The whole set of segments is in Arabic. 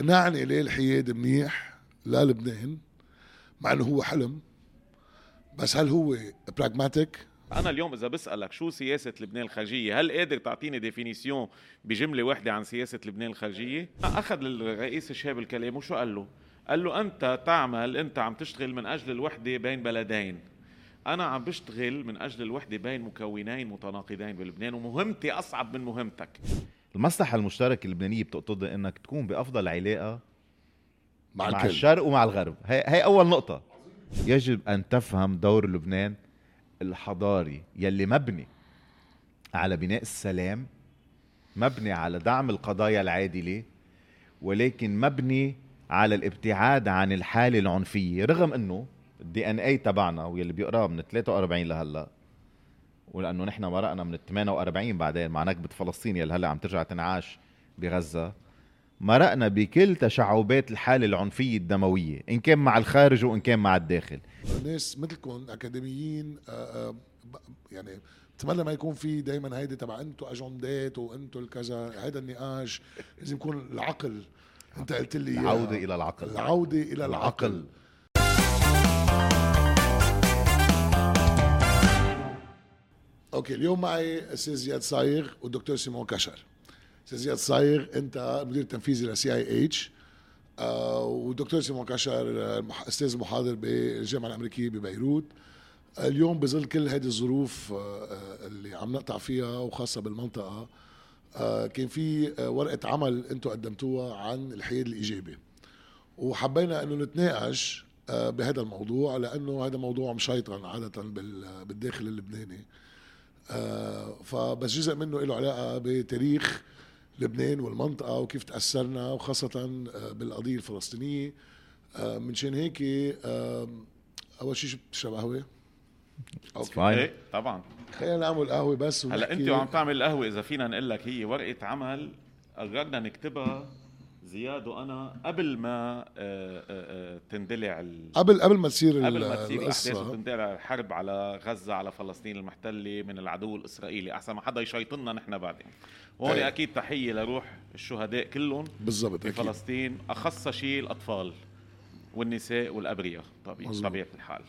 نعني ليه الحياد منيح للبنان مع إنه هو حلم. بس هل هو براغماتيك أنا اليوم إذا بسألك شو سياسة لبنان الخارجية هل قادر تعطيني ديفينيسيون بجملة واحدة عن سياسة لبنان الخارجية؟ أخذ الرئيس الشاب الكلام وشو قال له؟ قال له أنت تعمل أنت عم تشتغل من أجل الوحدة بين بلدين. أنا عم بشتغل من أجل الوحدة بين مكونين متناقضين بلبنان ومهمتي أصعب من مهمتك. المصلحه المشتركه اللبنانية بتقتضي إنك تكون بأفضل علاقة مع, مع الكل. الشرق ومع الغرب. هي, هي أول نقطة. يجب أن تفهم دور لبنان الحضاري يلي مبني على بناء السلام مبني على دعم القضايا العادلة ولكن مبني على الابتعاد عن الحالة العنفية رغم إنه الدي ان اي تبعنا واللي بيقراه من 43 لهلا ولأنه نحن مرقنا من ال 48 بعدين مع نكبة فلسطين يلي هلأ عم ترجع تنعاش بغزة. مرقنا بكل تشعبات الحالة العنفية الدموية إن كان مع الخارج وإن كان مع الداخل. ناس مثلكم أكاديميين آه، آه، يعني بتمنى ما يكون في دائما هيدي تبع أنتم أجندات وأنتم الكذا هيدا النقاش. لازم يكون العقل. أنت قلت لي. العودة إلى العقل. العودة إلى العقل. Okay اليوم معي أستاذ زياد صايغ والدكتور سيمون كشر. أستاذ زياد صايغ أنت المدير التنفيذي ل CIH والدكتور سيمون كشر آه، أستاذ محاضر بالجامعة الأمريكية ببيروت. اليوم بظل كل هذه الظروف آه، آه، اللي عم نقطع فيها وخاصة بالمنطقة آه، كان في آه، ورقة عمل أنتم قدمتوها عن الحياد الإيجابي. وحبينا إنه نتناقش آه، بهذا الموضوع لأنه هذا موضوع مشيطن عادة بال- بالداخل اللبناني. آه، فبس جزء منه له علاقة بتاريخ لبنان والمنطقة وكيف تأثرنا وخاصة آه، بالقضية الفلسطينية. آه، منشان هيك آه، أول شيء شو بتشرب قهوة؟ أوكي. إيه طبعا. خلينا نعمل قهوة بس هلا انت وعم تعمل قهوة إذا فينا نقول لك هي ورقة عمل قررنا نكتبها زياد وأنا قبل ما آه، آه، آه، تندلع ال... قبل قبل ما تصير قبل ما تصير الأحداث وتندلع الحرب على غزة على فلسطين المحتلة من العدو الإسرائيلي. أحسن ما حدا يشيطنا نحن بعدين. هون أيه. أكيد تحية لروح الشهداء كلهم بالضبط في. فلسطين أخص شيء الأطفال والنساء والأبرياء. طبيعي. طبيعه الحال.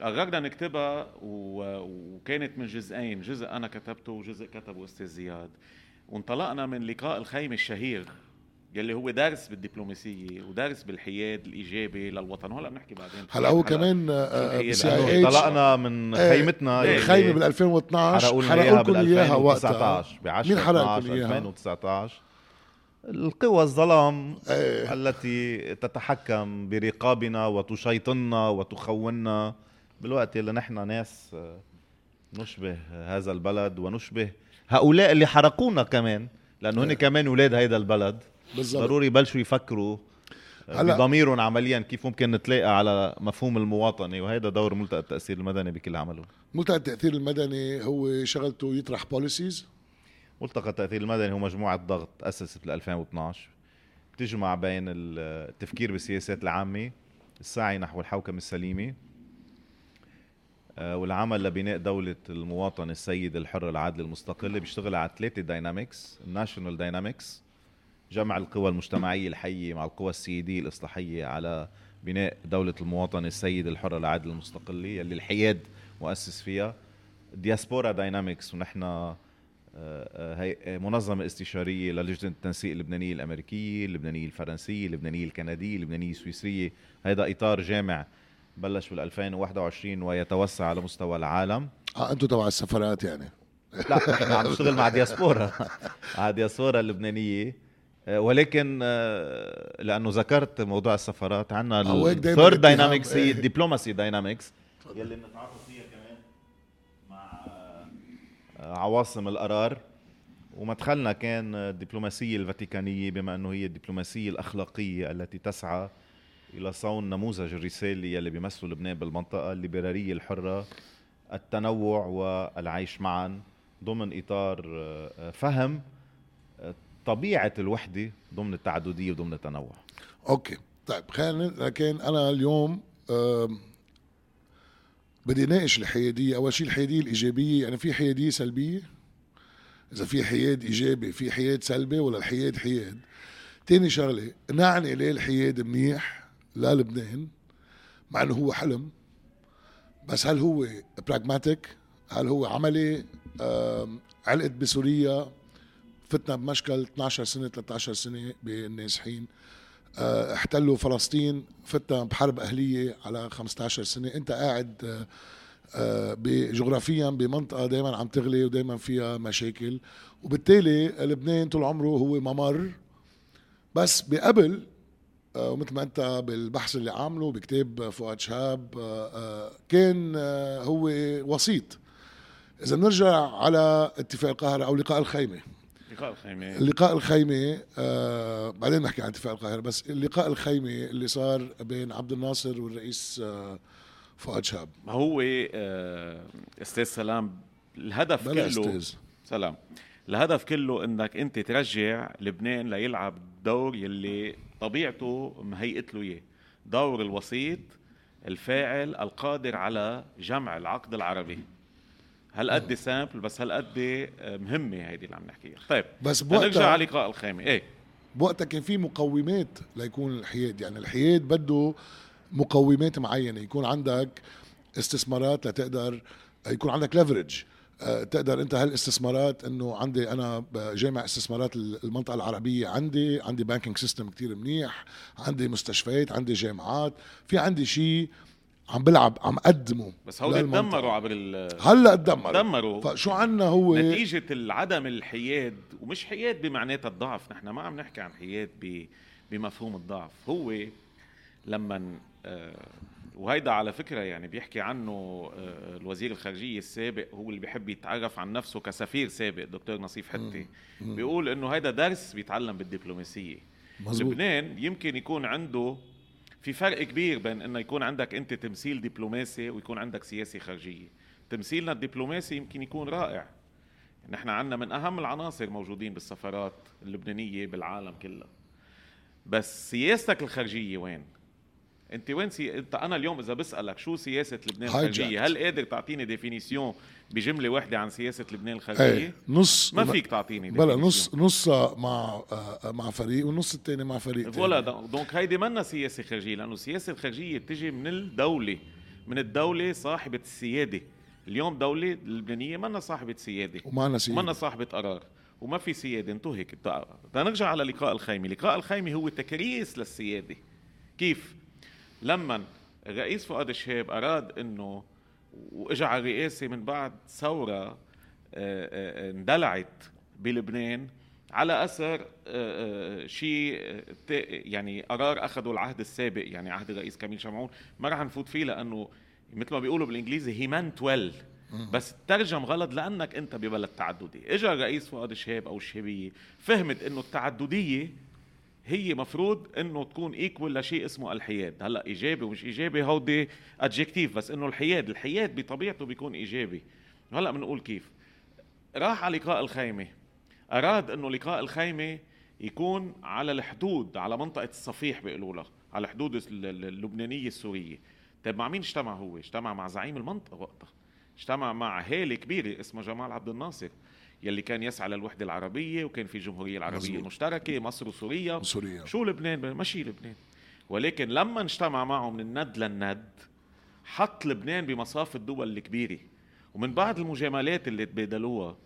قررنا نكتبها وكانت من جزئين. جزء أنا كتبته وجزء كتبه أستاذ زياد. وانطلقنا من لقاء الخيمة الشهير. يلي هو دارس بالدبلوماسية ودارس بالحياد الإيجابي للوطن. وهلا بنحكي بعدين. هلا هو كمان آي إتش. طلعنا من إيه، خيمتنا يلي خيمة بال 2012 حرقوا لكم بال إياها وقتها 2019 ب 10 مين حرق لكم 12 إياها؟ 2019 القوى الظلام إيه. التي تتحكم برقابنا وتشيطننا وتخوننا. بالوقت اللي نحن ناس آه، نشبه هذا البلد ونشبه هؤلاء اللي حرقونا كمان لأنه هن إيه. كمان أولاد هيدا البلد. بالضبط ضروري يبلشوا يفكروا آه، هلا- بضميرهم عمليا كيف ممكن نتلاقى على مفهوم المواطنة وهيدا دور ملتقى التأثير المدني بكل عمله. ملتقى التأثير المدني هو شغلته يطرح policies ملتقى التأثير المدني هو مجموعة ضغط تأسست بال 2012 بتجمع بين التفكير بالسياسات العامة السعي نحو الحوكمة السليمة آه، والعمل لبناء دولة المواطن السيد الحر العادل المستقل بيشتغل على ثلاثة dynamics ال national dynamics جمع القوى المجتمعية الحية مع القوى السيادية الإصلاحية على بناء دولة المواطن السيد الحر العادل المستقلة يلي الحياد مؤسس فيها. دياسبورا داينامكس ونحن آه، آه، هي منظمة استشارية للجنة التنسيق اللبنانية الأمريكية، اللبنانية الفرنسية، اللبنانية الكندية، اللبنانية السويسرية، هذا إطار جامع بلش بال 2021 ويتوسع على مستوى العالم. آه أنتم تبع السفارات يعني. لا نحن عم نشتغل مع دياسبورا مع دياسبورا اللبنانية. آه، ولكن آه، لأنه ذكرت موضوع السفارات عندنا ال third dynamics هي. ال diplomacy dynamics يلي بنتعاطى فيها كمان مع آه، عواصم القرار. ومدخلنا كان الدبلوماسية الفاتيكانية بما أنه هي الدبلوماسية الأخلاقية التي تسعى إلى صون نموذج الرسالة يلي بيمثلوا لبنان بالمنطقة الليبرالية الحرة التنوع والعيش معا ضمن إطار آه، فهم. طبيعة الوحدة ضمن التعددية وضمن التنوع. أوكي. طيب خلينا لكن أنا اليوم بدي ناقش الحيادية. أول شيء الحيادية الإيجابية يعني في حيادية سلبية؟ إذا في حياد إيجابي في حياد سلبي ولا الحياد حياد؟ تاني شغلة نعني ليه الحياد منيح للبنان مع إنه هو حلم؟ بس هل هو براغماتيك هل هو عملي؟ علقت بسوريا؟ فتنا بمشكل 12 سنة 13 سنة بالنازحين. آه، احتلوا فلسطين فتنا بحرب أهلية على 15 سنة. انت قاعد آه، آه، جغرافيا بمنطقة دائما عم تغلي ودائما فيها مشاكل. وبالتالي لبنان طول عمره هو ممر. بس بقبل ومثل ما انت بالبحث اللي عامله بكتاب فؤاد شهاب كان هو وسيط. إذا بنرجع على اتفاق القاهرة أو لقاء الخيمة. لقاء الخيمة لقاء الخيمة آه بعدين نحكي عن اتفاق القاهرة بس اللقاء الخيمة اللي صار بين عبد الناصر والرئيس آه فؤاد شاب ما هو آه أستاذ سلام الهدف كله أستاذ. سلام. الهدف كله إنك أنت ترجع لبنان ليلعب الدور يلي طبيعته مهيئت له إياه. دور الوسيط الفاعل القادر على جمع العقد العربي. هالقد simple بس هالقد مهمه هيدي اللي عم نحكيها طيب بس بوقتها نرجع على لقاء الخيمه إيه؟ بوقتها كان في مقومات ليكون الحياد يعني الحياد بده مقومات معينة. يكون عندك استثمارات لتقدر يكون عندك leverage آه، تقدر أنت هالاستثمارات إنه عندي أنا جامع استثمارات المنطقة العربية عندي عندي banking system كتير منيح عندي مستشفيات عندي جامعات. في عندي شيء عم بلعب عم قدمه. بس هو تدمروا عبر ال هلأ تدمروا دمروا فشو عنا هو؟ نتيجة العدم الحياد ومش حياد بمعناتها الضعف نحن ما عم نحكي عن حياد بمفهوم الضعف. هو لما آه وهيدا على فكرة يعني بيحكي عنه آه الوزير الخارجية السابق هو اللي بيحب يتعرف عن نفسه كسفير سابق دكتور نصيف حتي. بيقول إنه هيدا درس بيتعلم بالدبلوماسية. مزبوط. لبنان يمكن يكون عنده في فرق كبير بين إنه يكون عندك أنت تمثيل دبلوماسي ويكون عندك سياسة خارجية. تمثيلنا الدبلوماسي يمكن يكون رائع. نحن عندنا من أهم العناصر موجودين بالسفارات اللبنانية بالعالم كله. بس سياستك الخارجية وين؟ أنت وين سي... أنت أنا اليوم إذا بسألك شو سياسة لبنان الخارجية هل قادر تعطيني définition بجملة واحدة عن سياسة لبنان الخارجيه إيه نص ما فيك تعطيني بلا نص نص مع مع فريق والنص الثاني مع فريق ولا دونك هيدي منا سياسة خارجيه لأنه السياسة الخارجيه بتجي من الدولة من الدولة صاحبة السيادة. اليوم دولة اللبنانية منا صاحبة سيادة ومعنا سيادة. ومنا صاحبة قرار وما في سيادة. انتو هيك نرجع على لقاء الخيمة. لقاء الخيمة هو تكريس للسيادة. كيف؟ لما الرئيس فؤاد الشهاب أراد إنه واجى على الرئاسه من بعد ثورة آه، آه، اندلعت بلبنان على أثر آه، شيء يعني قرار اخذه العهد السابق يعني عهد الرئيس كميل شمعون. ما رح نفوت فيه لأنه مثل ما بيقولوا بالإنجليزي هي مان تويل بس ترجم غلط لأنك أنت ببلد تعددي اجى الرئيس فؤاد الشهاب أو الشهابيه فهمت إنه التعددية هي مفروض إنه تكون ايكول لشيء اسمه الحياد. هلأ إيجابي ومش إيجابي هودي adjectives بس إنه الحياد الحياد بطبيعته بيكون إيجابي. هلأ بنقول كيف؟ راح على لقاء الخيمة. أراد إنه لقاء الخيمة يكون على الحدود على منطقة الصفيح بيقولوا على الحدود اللبنانية السورية. طيب مع مين اجتمع هو؟ اجتمع مع زعيم المنطقة وقتها. اجتمع مع هالة كبيرة اسمها جمال عبد الناصر. يلي كان يسعى للوحدة العربية وكان في الجمهورية العربية مزبوط. المشتركة مصر وسوريا. سوريا شو لبنان؟ ماشي لبنان. ولكن لما اجتمع معه من الند للند حط لبنان بمصاف الدول الكبيرة. ومن بعد المجاملات اللي تبادلوها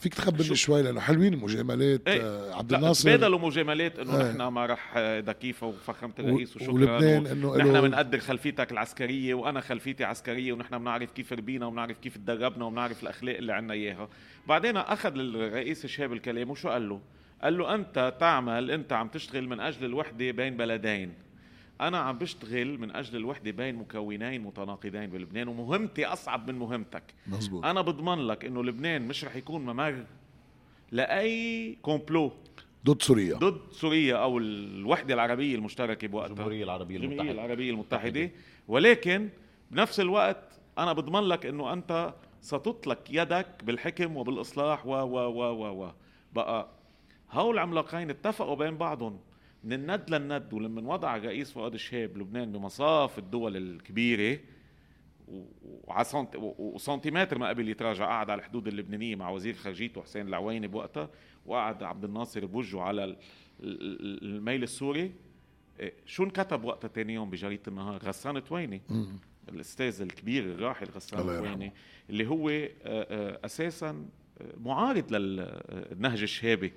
فيك تخبرني شوي لأنه حلوين المجاملات إيه؟ آه، عبد الناصر. تبادلوا مجاملات إنه إيه؟ نحن ما رح دكيفه وفخامه الرئيس وشكرا ولبنان إنه نحن بنقدر خلفيتك العسكرية وأنا خلفيتي عسكرية ونحن بنعرف كيف ربينا وبنعرف كيف تدربنا وبنعرف الأخلاق اللي عندنا إياها. بعدين أخذ الرئيس شهاب الكلام وشو قال له؟ قال له أنت تعمل أنت عم تشتغل من أجل الوحدة بين بلدين. أنا عم بشتغل من أجل الوحدة بين مكونين متناقضين بلبنان ومهمتي أصعب من مهمتك. مزبوط. أنا بضمن لك إنه لبنان مش رح يكون ممر لأي كومبلو. ضد سوريا. ضد سوريا أو الوحدة العربية المشتركة بوقتها. الجمهورية العربية المتحدة. الجمهوريه العربية المتحدة. ولكن بنفس الوقت أنا بضمن لك إنه أنت ستطلق يدك بالحكم وبالإصلاح و و و و و. بقى هول العملاقين اتفقوا بين بعضهم. من الند للند ولما وضع الرئيس فؤاد الشهاب لبنان بمصاف الدول الكبيرة وسنتيمتر ما قبل يتراجع قعد على الحدود اللبنانية مع وزير خارجيته حسين العويني بوقتها وقعد عبد الناصر بوجهه على الميل السوري. إيه، شو انكتب وقتها ثاني يوم بجريدة النهار؟ غسان تويني. الأستاذ الكبير الراحل غسان تويني اللي هو آه، آه، أساسا آه، معارض للنهج الشهابي.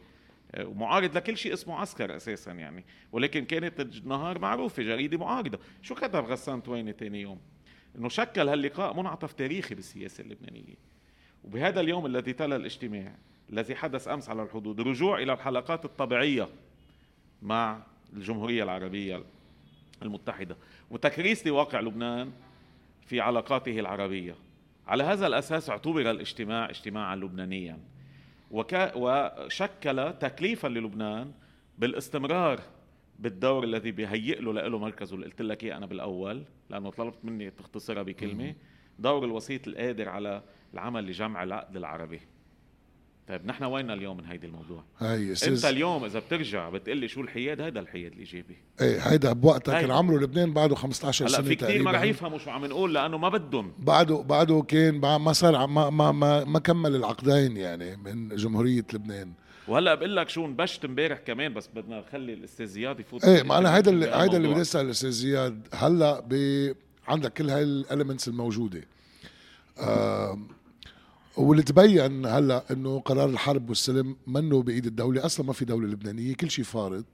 ومعارض لكل شيء اسمه عسكر أساسا يعني. ولكن كانت النهار معروفة جريدة معارضه شو كتب غسان تويني ثاني يوم؟ إنه شكل هاللقاء منعطف تاريخي بالسياسة اللبنانية. وبهذا اليوم الذي تلا الاجتماع الذي حدث أمس على الحدود رجوع إلى الحلقات الطبيعية مع الجمهورية العربية المتحدة. وتكريس لواقع لبنان في علاقاته العربية. على هذا الأساس اعتبر الاجتماع اجتماعا لبنانيا. وك... وشكل تكليفا للبنان بالاستمرار بالدور الذي بيهيئ له له مركزه اللي قلت لك إياه أنا بالأول لأنه طلبت مني تختصرها بكلمة. دور الوسيط القادر على العمل لجمع العقد العربي. طيب نحن وين اليوم من هيدي الموضوع؟ هي انت اليوم إذا بترجع بتقلي شو الحياد هيدا الحياد الإيجابي. إيه هيدا بوقتها كان عمره لبنان بعده 15 سنه هلا في كثير ما رح يفهموا شو عم نقول لأنه ما بدهم. بعده بعده كان ما صار ما ما ما, ما كمل العقدين يعني من جمهورية لبنان. وهلا بقول لك شو نبشت امبارح كمان بس بدنا نخلي الأستاذ زياد يفوت إيه ما أنا هيدا اللي هيدا اللي بدي أسأل الأستاذ زياد هلأ ب عندك كل هاي ال elements الموجودة. آه واللي تبين هلا إنه قرار الحرب والسلم منه بإيد الدولة. أصلا ما في دولة لبنانية كل شيء فارض.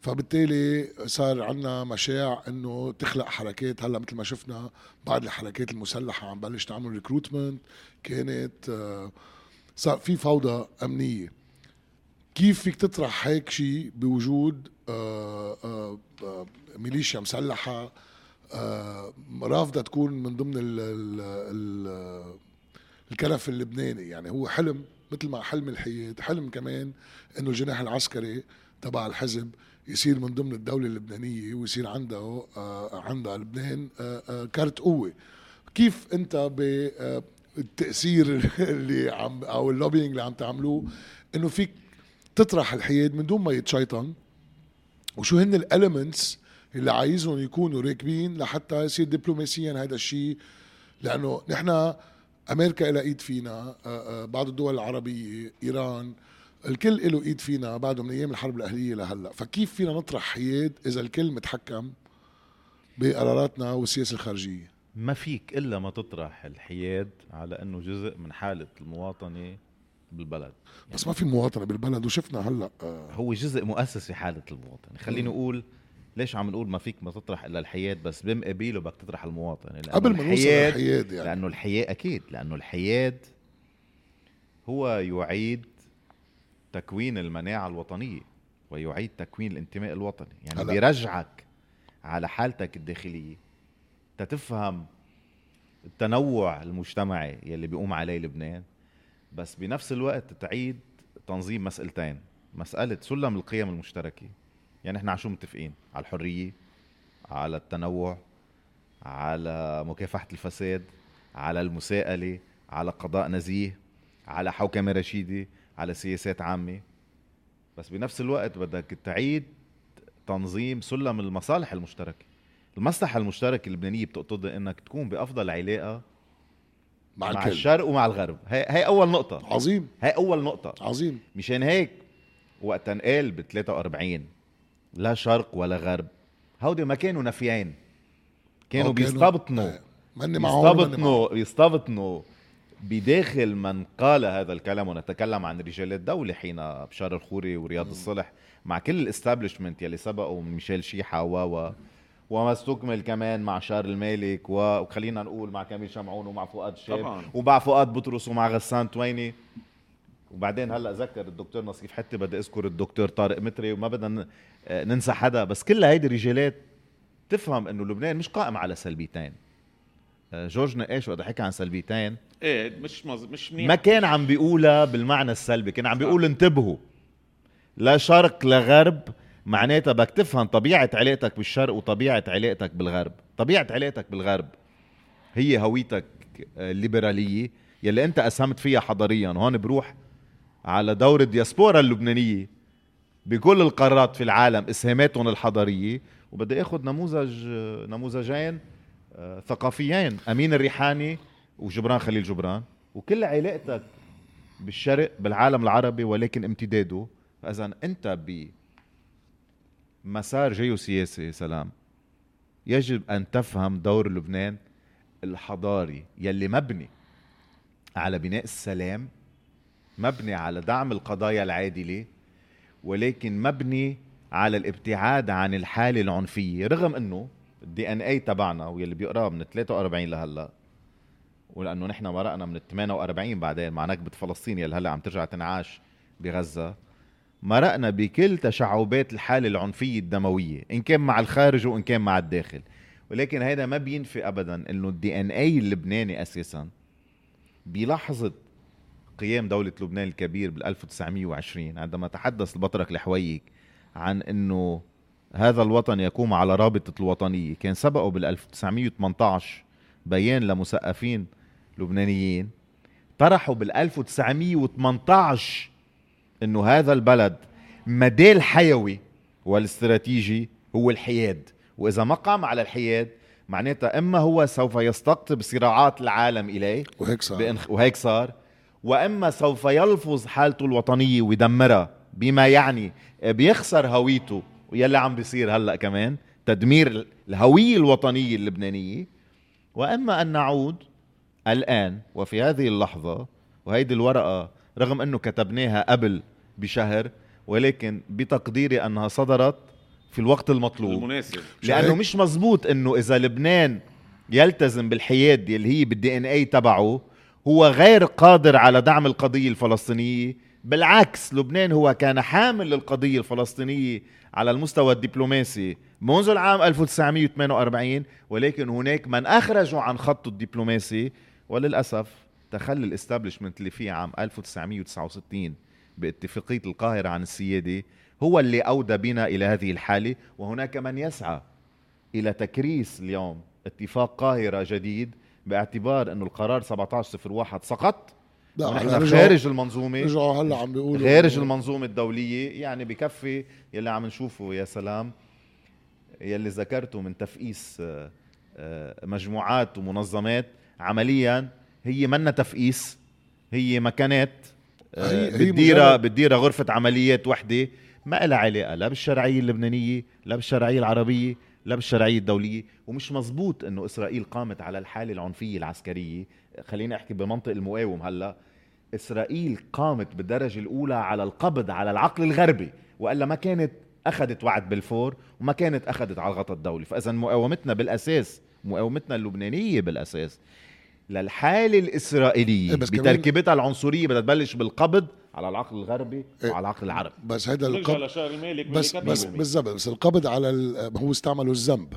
فبالتالي صار عندنا مشاع إنه تخلق حركات. هلا مثل ما شفنا بعد الحركات المسلحة عم بلش تعمل ريكروتمنت كانت آه، صار في فوضى أمنية. كيف فيك تطرح هيك شيء بوجود آه، آه، ميليشيا مسلحة رافضة تكون من ضمن ال ال الكنف اللبناني. يعني هو حلم مثل ما حلم الحياد حلم كمان إنه الجناح العسكري تبع الحزب يصير من ضمن الدولة اللبنانية ويصير عنده آه عندها لبنان آه آه كارت قوة. كيف أنت بالتأثير اللي عم أو ال lobbying اللي عم تعملوه؟ إنه فيك تطرح الحياد من دون ما يتشيطن. وشو هن الاليمنتس اللي عايزهم يكونوا راكبين لحتى يصير دبلوماسيا هذا الشيء لأنه نحن أمريكا لها إيد فينا آه، آه، بعض الدول العربية إيران الكل له إيد فينا بعده من أيام الحرب الأهلية لهلا فكيف فينا نطرح حياد إذا الكل متحكم بقراراتنا والسياسة الخارجية؟ ما فيك إلا ما تطرح الحياد على إنه جزء من حالة المواطنة بالبلد. يعني بس ما في مواطنة بالبلد وشفنا هلأ آه هو جزء مؤسس في حالة المواطنة. خليني أقول ليش عم نقول ما فيك ما تطرح إلا الحياة بس بمقابله بدك تطرح المواطن. قبل ما نوصل للحياد يعني. لأنه الحياة أكيد لأنه الحياد هو يعيد تكوين المناعة الوطنية ويعيد تكوين الانتماء الوطني. يعني هلا. بيرجعك على حالتك الداخلية تتفهم التنوع المجتمعي يلي بيقوم عليه لبنان بس بنفس الوقت تعيد تنظيم مسألتين. مسألة سلم القيم المشتركة يعني إحنا على شو متفقين على الحرية على التنوع على مكافحة الفساد على المساءلة على قضاء نزيه على حوكمة رشيدة على سياسات عامة. بس بنفس الوقت بدك تعيد تنظيم سلم المصالح المشتركة. المصلحة المشتركة اللبنانية بتقتضي إنك تكون بأفضل علاقة مع, مع الشرق ومع الغرب. هي, هي أول نقطة. عظيم. هي أول نقطة. عظيم. مشان هيك وقت انقال ب 43 لا شرق ولا غرب. هودي ما كانوا نفيين كانوا بيستبطنوا. بيستبطنوا بيستبطنوا بداخل من قال هذا الكلام ونتكلم عن رجال الدولة حين بشار الخوري ورياض الصلح مع كل الاستابلشمنت يلي سبقوا ميشيل شيحة و و وما استكمل كمان مع شار المالك وخلينا نقول مع كامل شمعون ومع فؤاد الشاب ومع فؤاد بطرس ومع غسان تويني. وبعدين هلا ذكر الدكتور نصيف حتى بدي أذكر الدكتور طارق متري وما بدنا ننسى حدا بس كل هيدي الرجالات تفهم إنه لبنان مش قائم على سلبيتين. آه، جورج نقاش وقت حكى عن سلبيتين. إيه مش مز... مش منيح. ما كان عم بيقولها بالمعنى السلبي كان عم بيقول انتبهوا. لا شرق لا غرب معناتها بدك تفهم طبيعة علاقتك بالشرق وطبيعة علاقتك بالغرب. طبيعة علاقتك بالغرب هي هويتك الليبرالية يلي أنت أسهمت فيها حضاريا. وهون بروح على دور الدياسبورا اللبنانية بكل القارات في العالم إسهاماتهم الحضارية. وبدي آخذ نموذج نموذجين آه، ثقافيين. أمين الريحاني وجبران خليل جبران. وكل علاقتك بالشرق بالعالم العربي ولكن امتداده. فإذا أنت بمسار جيوسياسي سلام يجب أن تفهم دور لبنان الحضاري يلي مبني على بناء السلام مبني على دعم القضايا العادله ولكن مبني على الابتعاد عن الحاله العنفيه رغم إنه الدي إن اي تبعنا واللي بيقراه من 43 لهلا ولأنه نحن مرقنا من 48 بعدين مع نكبة فلسطين يلي هلا عم ترجع تنعاش بغزة مرقنا بكل تشعبات الحاله العنفيه الدموية إن كان مع الخارج وإن كان مع الداخل. ولكن هذا ما بينفي ابدا إنه الدي إن اي اللبناني أساسا بلحظه قيام دولة لبنان الكبير بال 1920 عندما تحدث البطرك الحويك عن إنه هذا الوطن يقوم على رابطة الوطنية كان سبقه بال 1918 بيان لمثقفين لبنانيين طرحوا بال 1918 إنه هذا البلد مداه الحيوي والاستراتيجي هو الحياد وإذا ما قام على الحياد معناتها إما هو سوف يستقطب صراعات العالم إليه وهيك صار. بإنخ... وهيك صار وإما سوف يلفظ حالته الوطنية ويدمرها بما يعني بيخسر هويته ويلي عم بيصير هلأ كمان تدمير الهوية الوطنية اللبنانية. وإما أن نعود الآن وفي هذه اللحظة وهيدي الورقة رغم إنه كتبناها قبل بشهر ولكن بتقديري أنها صدرت في الوقت المطلوب. المناسب. لأنه مش مزبوط إنه إذا لبنان يلتزم بالحياد اللي هي بالدي ان اي تبعه هو غير قادر على دعم القضية الفلسطينية بالعكس لبنان هو كان حامل للقضية الفلسطينية على المستوى الدبلوماسي منذ العام 1948 ولكن هناك من اخرجوا عن خطه الدبلوماسي وللأسف تخلي الاستابلشمنت اللي فيه عام 1969 باتفاقية القاهرة عن السيادة هو اللي أودى بنا إلى هذه الحالة وهناك من يسعى إلى تكريس اليوم اتفاق قاهرة جديد باعتبار إنه القرار 1701 سقط لا ونحن خارج المنظومة. رجعوا هلأ عم بيقولوا خارج المنظومة الدولية يعني بكفي يلي عم نشوفه يا سلام يلي ذكرته من تفقيس آه، آه، مجموعات ومنظمات عمليا هي منا تفقيس هي مكانات آه، بتديرها بتديرها غرفة عمليات وحدة ما لها علاقة لا بالشرعية اللبنانية لا بالشرعية العربية لا بالشرعية الدولية ومش مزبوط إنه إسرائيل قامت على الحالة العنفية العسكرية. خليني أحكي بمنطق المقاوم هلأ. إسرائيل قامت بالدرجة الأولى على القبض على العقل الغربي وإلا ما كانت أخذت وعد بلفور وما كانت أخذت على الغطاء الدولي. فاذا مقاومتنا بالأساس مقاومتنا اللبنانية بالأساس للحالة الإسرائيلية إيه بتركيبتها العنصرية بدها تبلش بالقبض على العقل الغربي إيه. وعلى العقل العربي. بس هيدا نرجع القبض بس بس كتبه. بالضبط. بس القبض على ال- هو استعملوا الذنب.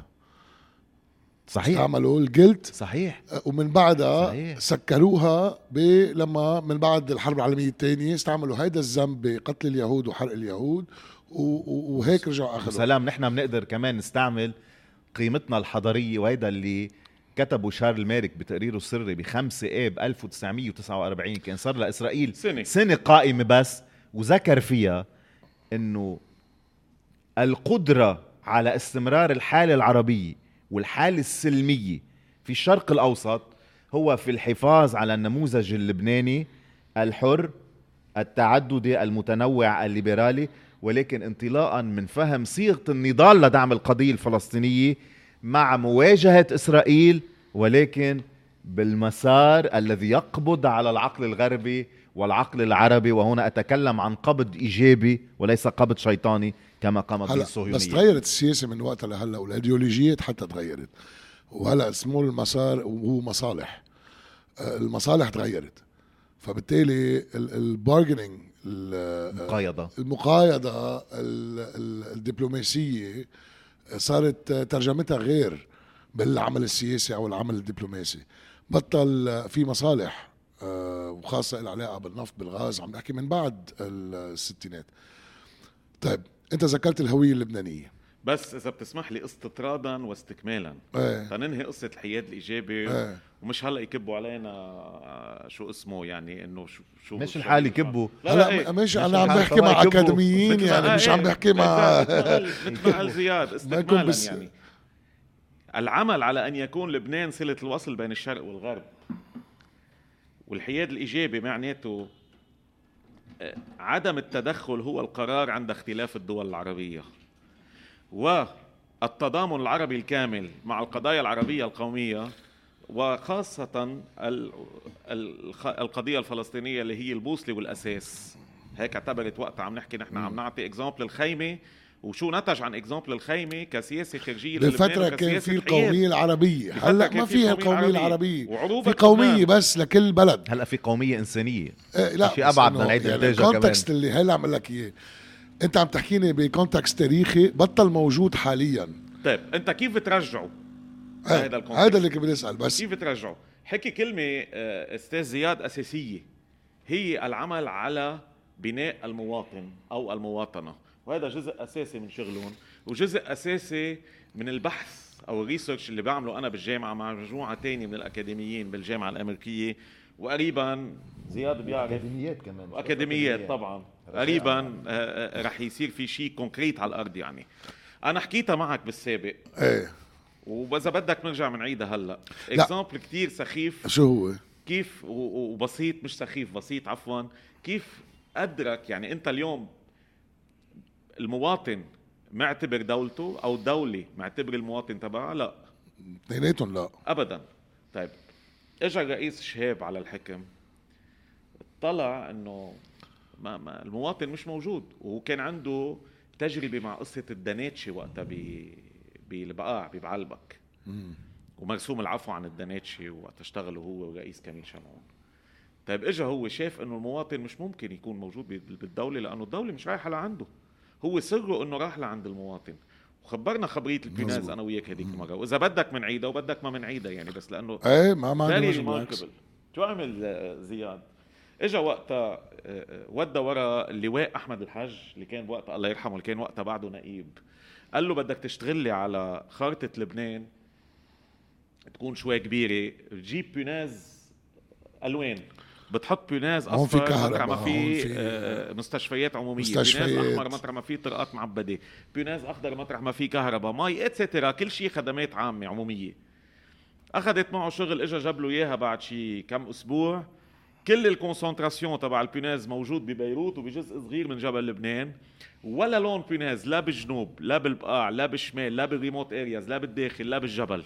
صحيح. استعملوا الجلد. صحيح. ومن بعدها صحيح. سكروها ب لما من بعد الحرب العالمية الثانية استعملوا هيدا الذنب بقتل اليهود وحرق اليهود و- و- وهيك رجعوا اخذوا سلام نحن بنقدر كمان نستعمل قيمتنا الحضارية وهيدا اللي كتبه شارل مارك بتقريره السري ب 5 اب 1949 كان صار لإسرائيل سنة. سنة قائمة بس وذكر فيها إنه القدرة على استمرار الحالة العربية والحالة السلمية في الشرق الأوسط هو في الحفاظ على النموذج اللبناني الحر التعددي المتنوع الليبرالي ولكن انطلاقا من فهم صيغة النضال لدعم القضية الفلسطينية مع مواجهة إسرائيل ولكن بالمسار الذي يقبض على العقل الغربي والعقل العربي وهنا أتكلم عن قبض إيجابي وليس قبض شيطاني كما قامت به الصهيونيه بس تغيرت السياسة من وقتها لهلا والإيديولوجيات حتى تغيرت. وهلا اسمه المسار وهو مصالح. آه، المصالح تغيرت. فبالتالي البارجنينج مقايضه المقايضة ال- ال- الدبلوماسية صارت ترجمتها غير بالعمل السياسي أو العمل الدبلوماسي. بطل في مصالح آه، وخاصة العلاقه بالنفط بالغاز عم نحكي من بعد الستينات. طيب أنت ذكرت الهوية اللبنانية. بس إذا بتسمح لي استطرادا واستكمالا. إيه. تننهي قصة الحياد الايجابي إيه. ومش هلأ يكبوا علينا شو اسمه يعني إنه شو شو مش الحال يكبوا. لا لا هلأ إيه. مش مش أنا عم بحكي مع. أكاديميين يعني ما- مش عم بحكي مع مثل مثل ما قال زياد استكمالا بس- يعني. العمل على أن يكون لبنان صلة الوصل بين الشرق والغرب. والحياد الايجابي معناته آه، عدم التدخل هو القرار عند اختلاف الدول العربية. والتضامن العربي الكامل مع القضايا العربية القومية وخاصة القضية الفلسطينية اللي هي البوصلة والأساس. هيك اعتبرت وقتها عم نحكي نحن عم نعطي example الخيمة. وشو نتج عن example الخيمة؟ كسياسة خارجية بفترة كان في القومية العربية. هلأ ما فيها القومية العربية. في قومية بس لكل بلد. هلأ في قومية إنسانية. إيه لا في أبعد من العيد يعني ال context اللي هلأ عم لك إياه. انت عم تحكيني ب context تاريخي بطّل موجود حاليا. طيب انت كيف بترجعه؟ إيه، هذا هذا اللي كنت أسأل بس. كيف بترجعه؟ حكي كلمة آه، أستاذ زياد أساسية. هي العمل على بناء المواطن أو المواطنة. وهذا جزء أساسي من شغلهم وجزء أساسي من البحث أو ال research اللي بعمله أنا بالجامعة مع مجموعة ثانية من الأكاديميين بالجامعة الأمريكية. وقريبا زياد بيعرف. أكاديميات كمان وأكاديميات طبعا. قريبا آه، آه، رح يصير في شيء concrete على الأرض يعني. أنا حكيتها معك بالسابق. إيه. واذا بدك نرجع بنعيدها هلأ. example كثير سخيف. شو هو؟ كيف وبسيط مش سخيف بسيط عفوا. كيف أدرك يعني أنت اليوم المواطن معتبر دولته أو الدولة معتبر المواطن تبعها؟ لا. اثنيناتهم لا. ابدا. طيب اجى رئيس شهاب على الحكم. طلع إنه ما, ما المواطن مش موجود. وهو كان عنده تجربة مع قصة الدناتشي وقتها بالبقاع ببعلبك. ومرسوم العفو عن الدناتشي وقت اشتغلوا هو ورئيس كميل شمعون. طيب اجى هو شاف إنه المواطن مش ممكن يكون موجود بالدولة لأنه الدولة مش رايحة لعنده. هو سره إنه راح لعند المواطن. وخبرنا خبرية البيناز أنا وياك هذيك المره وإذا بدك من عيدها وبدك ما من عيدها يعني بس لأنه إيه ما ما شو عمل زياد؟ اجى وقتها آه، آه، ودى ورا اللواء أحمد الحج اللي كان وقتها الله يرحمه اللي كان وقتها بعده نقيب. قال له بدك تشتغل لي على خارطة لبنان تكون شوي كبيرة. تجيب بيناز ألوان. بتحط punaise أصفر في مطرح ما في آه، مستشفيات عمومية. مستشفيات. punaise أحمر مطرح ما في طرقات معبدة. punaise أخضر مطرح ما في كهرباء. مي et cetera كل شيء خدمات عامة عمومية. أخذت معه شغل اجى جاب له إياها بعد شي كم أسبوع. كل ال concentration تبع ال punaise موجود ببيروت وبجزء صغير من جبل لبنان ولا لون punaise لا بالجنوب لا بالبقاع لا بالشمال لا بال remote areas لا بالداخل لا بالجبل.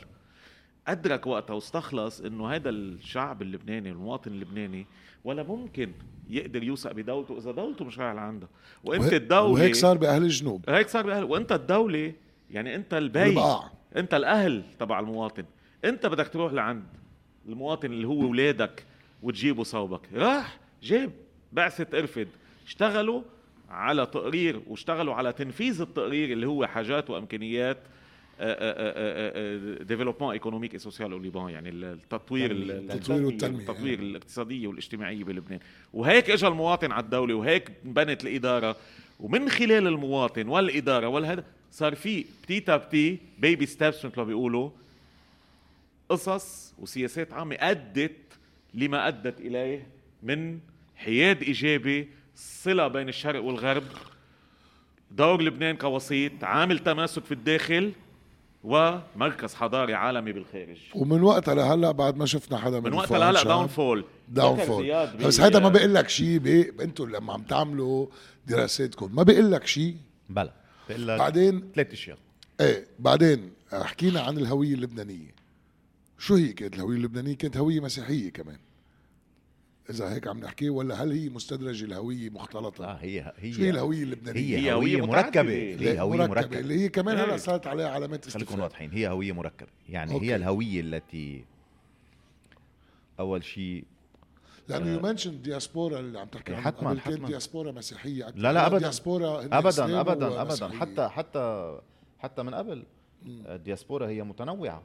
أدرك وقتها واستخلص إنه هذا الشعب اللبناني المواطن اللبناني ولا ممكن يقدر يوثق بدولته إذا دولته مش رايح لعندها. وإنت الدولة وهيك صار بأهل الجنوب. هيك صار باهل وإنت الدولة يعني إنت البيت إنت الأهل تبع المواطن. إنت بدك تروح لعند المواطن اللي هو ولادك وتجيبه صوبك. راح جاب بعثة ارفد. اشتغلوا على تقرير واشتغلوا على تنفيذ التقرير اللي هو حاجات وامكانيات développement économique et social au Liban يعني التطوير التطوير والتنمية. التطوير الاقتصاديه والاجتماعيه بلبنان. وهيك اجى المواطن على الدولة وهيك بنت الإدارة. ومن خلال المواطن والإدارة والهذا صار في petit à petit baby steps مثل ما بيقولوا قصص وسياسات عامة أدت لما أدت إليه من حياد إيجابي صلة بين الشرق والغرب دور لبنان كوسيط عامل تماسك في الداخل ومركز حضاري عالمي بالخارج. ومن وقتها لهلأ بعد ما شفنا حدا من, من وقتها لهلأ downfall downfall بس هيدا ما بيقول لك شيء أنتم لما عم تعملوا دراساتكم ما بيقول لك شيء بلا. بيقول لك بعدين ثلاث أشياء. إيه بعدين حكينا عن الهوية اللبنانية. شو هي كانت الهوية اللبنانية؟ كانت هوية مسيحية كمان. إذا هيك عم نحكي ولا هل هي مستدرجه الهوية مختلطة؟ آه هي هي شو هي الهوية اللبنانية؟ هي هوية مركبة. هي هوية مركبة, مركبة. اللي هي كمان هلا صارت عليها علامات استفهام خليكم واضحين هي هوية مركبة. يعني okay. هي الهوية التي أول شيء لأنه يو منشن دياسبورا اللي عم تحكي عنها. حتما حتما. دياسبورا مسيحية لا لا ابدا. دياسبورا ابدا ابدا ابدا. حتى حتى حتى من قبل. الدياسبورا هي متنوعة.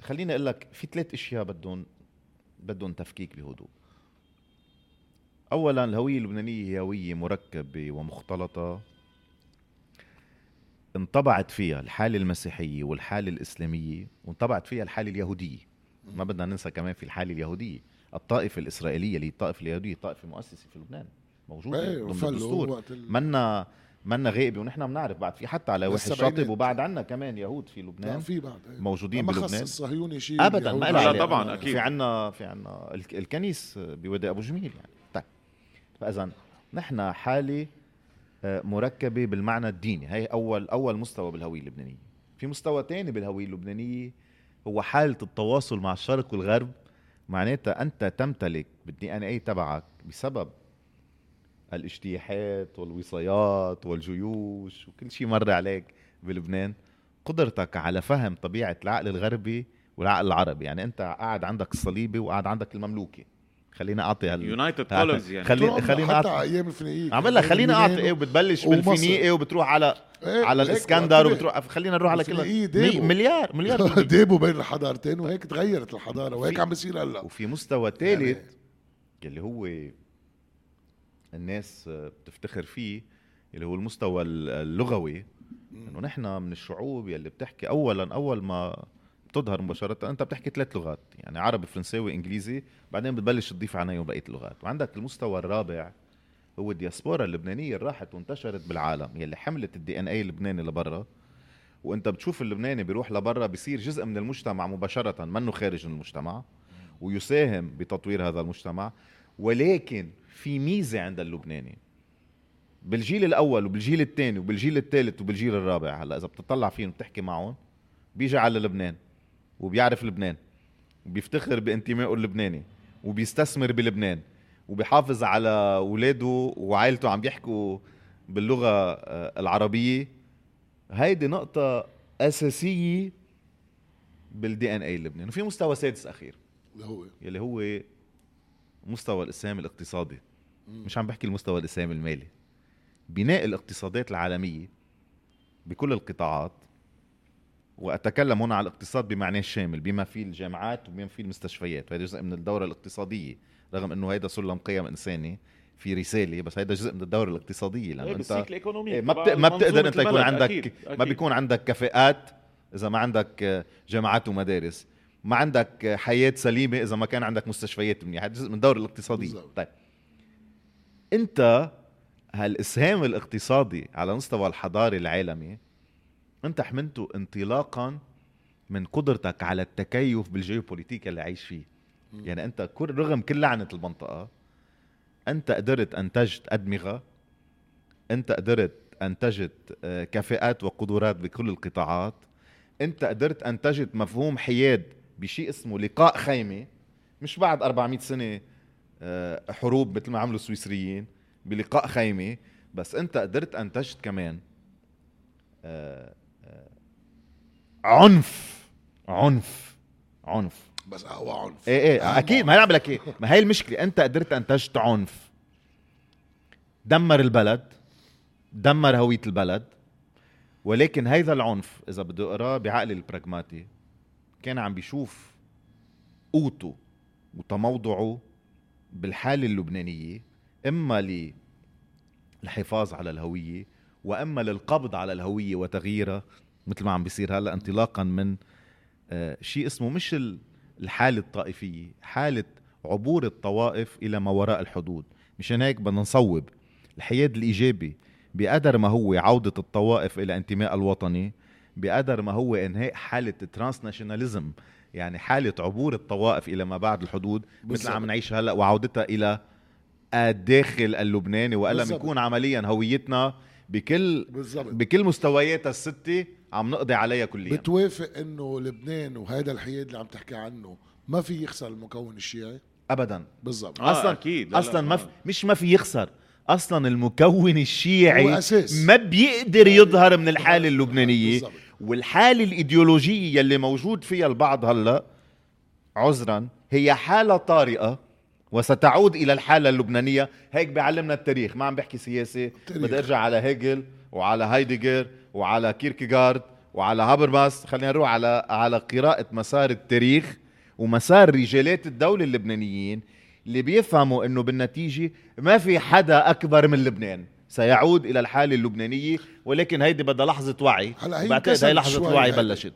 خليني أقول لك في ثلاث أشياء بدهم بدهم تفكيك بهدوء. اولا الهوية اللبنانية هي هوية مركبة ومختلطة. انطبعت فيها الحالة المسيحية والحالة الإسلامية وانطبعت فيها الحالة اليهودية. ما بدنا ننسى كمان في الحالة اليهودية. الطائفة الإسرائيلية اللي الطائفة اليهودية طائفه مؤسسه في لبنان موجودة ضمن الدستور. منا منا غائبه ونحن بنعرف بعد في حتى على واحد بالسبعينات. شاطب وبعد عنا كمان يهود في لبنان في بعد إيه. موجودين ما خص بلبنان الصهيوني شيء ابدا ما لا،. طبعاً، أكيد. في عنا في عنا الك- الكنيس بودي أبو جميل يعني طيب فاذا نحن حالة آه، مركبة بالمعنى الديني هي أول أول مستوى بالهوية اللبنانية في مستوى تاني بالهوية اللبنانية هو حالة التواصل مع الشرق والغرب معناتها أنت تمتلك بالدي ان اي تبعك بسبب الاجتياحات والوصايات والجيوش وكل شيء مر عليك بلبنان قدرتك على فهم طبيعة العقل الغربي والعقل العربي يعني أنت قاعد عندك الصليبي وقاعد عندك المملوكي خلينا أعطي هال united colors يعني خلي- طول عمرنا خلينا حتى أعطي- أيام الفينيقيه عم لك خلينا أعطي إيه وبتبلش. بالفينيقي وبتروح على إيه، على الإسكندر. وبتروح خلينا نروح على كل dépôt. مليار مليار. dépôt بين الحضارتين وهيك تغيرت الحضارة وهيك وفي- عم بيصير هلأ وفي مستوى ثالث اللي هو الناس بتفتخر فيه اللي هو المستوى اللغوي. إنه نحن من الشعوب يلي بتحكي اولا أول ما بتظهر مباشرة أنت بتحكي ثلاث لغات يعني عربي فرنساوي إنجليزي بعدين بتبلش تضيف عليهم بقية اللغات وعندك المستوى الرابع هو الدياسبورا اللبنانية اللي راحت وانتشرت بالعالم يلي حملت الدي ان اي اللبناني لبرا. وأنت بتشوف اللبناني بيروح لبرا بيصير جزء من المجتمع مباشرة منه خارج من المجتمع ويساهم بتطوير هذا المجتمع. ولكن في ميزة عند اللبناني. بالجيل الأول وبالجيل الثاني وبالجيل الثالث وبالجيل الرابع هلأ إذا بتطلع فيهم وبتحكي معهم بيجي على لبنان وبيعرف لبنان وبيفتخر بانتمائه اللبناني وبيستثمر بلبنان وبيحافظ على اولاده وعائلته عم بيحكوا باللغة آه، العربية. هيدي نقطة أساسية بالدي إن اي اللبناني وفي مستوى سادس أخير. اللي هو يلي هو مستوى الإسهام الاقتصادي. مش عم بحكي المستوى الاسهام المالي بناء الاقتصادات العالمية بكل القطاعات وأتكلم هنا على الاقتصاد بمعناه الشامل بما فيه الجامعات وبما فيه المستشفيات وهذا جزء من الدورة الاقتصادية رغم إنه هيدا سلم قيم إنساني في رسالة بس هيدا جزء من الدورة الاقتصادية لأنه إيه، أنت إيه، ما بت... ما بتقدر أنت يكون. عندك أكيد. ما أكيد. بيكون عندك كفاءات إذا ما عندك آه، جامعات ومدارس ما عندك حياة سليمة إذا ما كان عندك مستشفيات منيحة هذا جزء من الدورة الاقتصادية. طيب انت هالإسهام الاقتصادي على مستوى الحضاري العالمي انت حملته انطلاقا من قدرتك على التكيف بالجيوبوليتيكا اللي عايش فيه. يعني انت كل رغم كل لعنة المنطقة انت قدرت انتجت أدمغة انت قدرت انتجت آه، كفاءات وقدرات بكل القطاعات انت قدرت انتجت مفهوم حياد بشيء اسمه لقاء خيمة مش بعد 400 سنة حروب مثل ما عملوا السويسريين بلقاء خيمة بس انت قدرت انتجت كمان آه، آه، عنف عنف عنف. بس هو عنف. إيه إيه أكيد ما هي عم لك إيه. ما هي المشكلة انت قدرت انتجت عنف. دمر البلد دمر هوية البلد ولكن هيدا العنف إذا بدي اقراه بعقلي البراغماتي كان عم بيشوف قوته وتموضعه بالحالة اللبنانية إما للحفاظ على الهوية وإما للقبض على الهوية وتغييرها مثل ما عم بيصير هلأ انطلاقا من آه، شيء اسمه مش ال- الحالة الطائفية حالة عبور الطوائف إلى ما وراء الحدود. مشان هيك بدنا نصوب الحياد الإيجابي بقدر ما هو عودة الطوائف إلى انتماء الوطني بقدر ما هو إنهاء حالة ترانس ناشوناليزم يعني حالة عبور الطوائف إلى ما بعد الحدود مثل. عم نعيش هلأ وعودتها إلى الداخل اللبناني وإلا بالضبط. بنكون عمليا هويتنا بكل بالضبط بكل مستوياتها الستة عم نقضي عليها كليا بتوافق إنه لبنان وهذا الحياد اللي عم تحكي عنه ما في يخسر المكون الشيعي ابدا بالضبط آه، أصلا أكيد. لا، لا، أصلا ما ما- في مش ما في يخسر أصلا المكون هو الشيعي أساس. ما بيقدر يظهر من الحالة اللبنانية بالضبط. والحالة الإيديولوجية يلي موجود فيها البعض هلا عذرا هي حالة طارئة وستعود إلى الحالة اللبنانية. هيك بيعلمنا التاريخ ما عم بحكي سياسة. بدي أرجع على هيجل وعلى هايدجر وعلى كيركيغارد وعلى هابرماس. خلينا نروح على على قراءة مسار التاريخ ومسار رجالات الدولة اللبنانيين اللي بيفهموا إنه بالنتيجة ما في حدا أكبر من لبنان. سيعود إلى الحاله اللبنانيه ولكن هيدي بدها لحظة وعي. هلا هي بعتقد هي لحظة وعي هيدي. بلشت.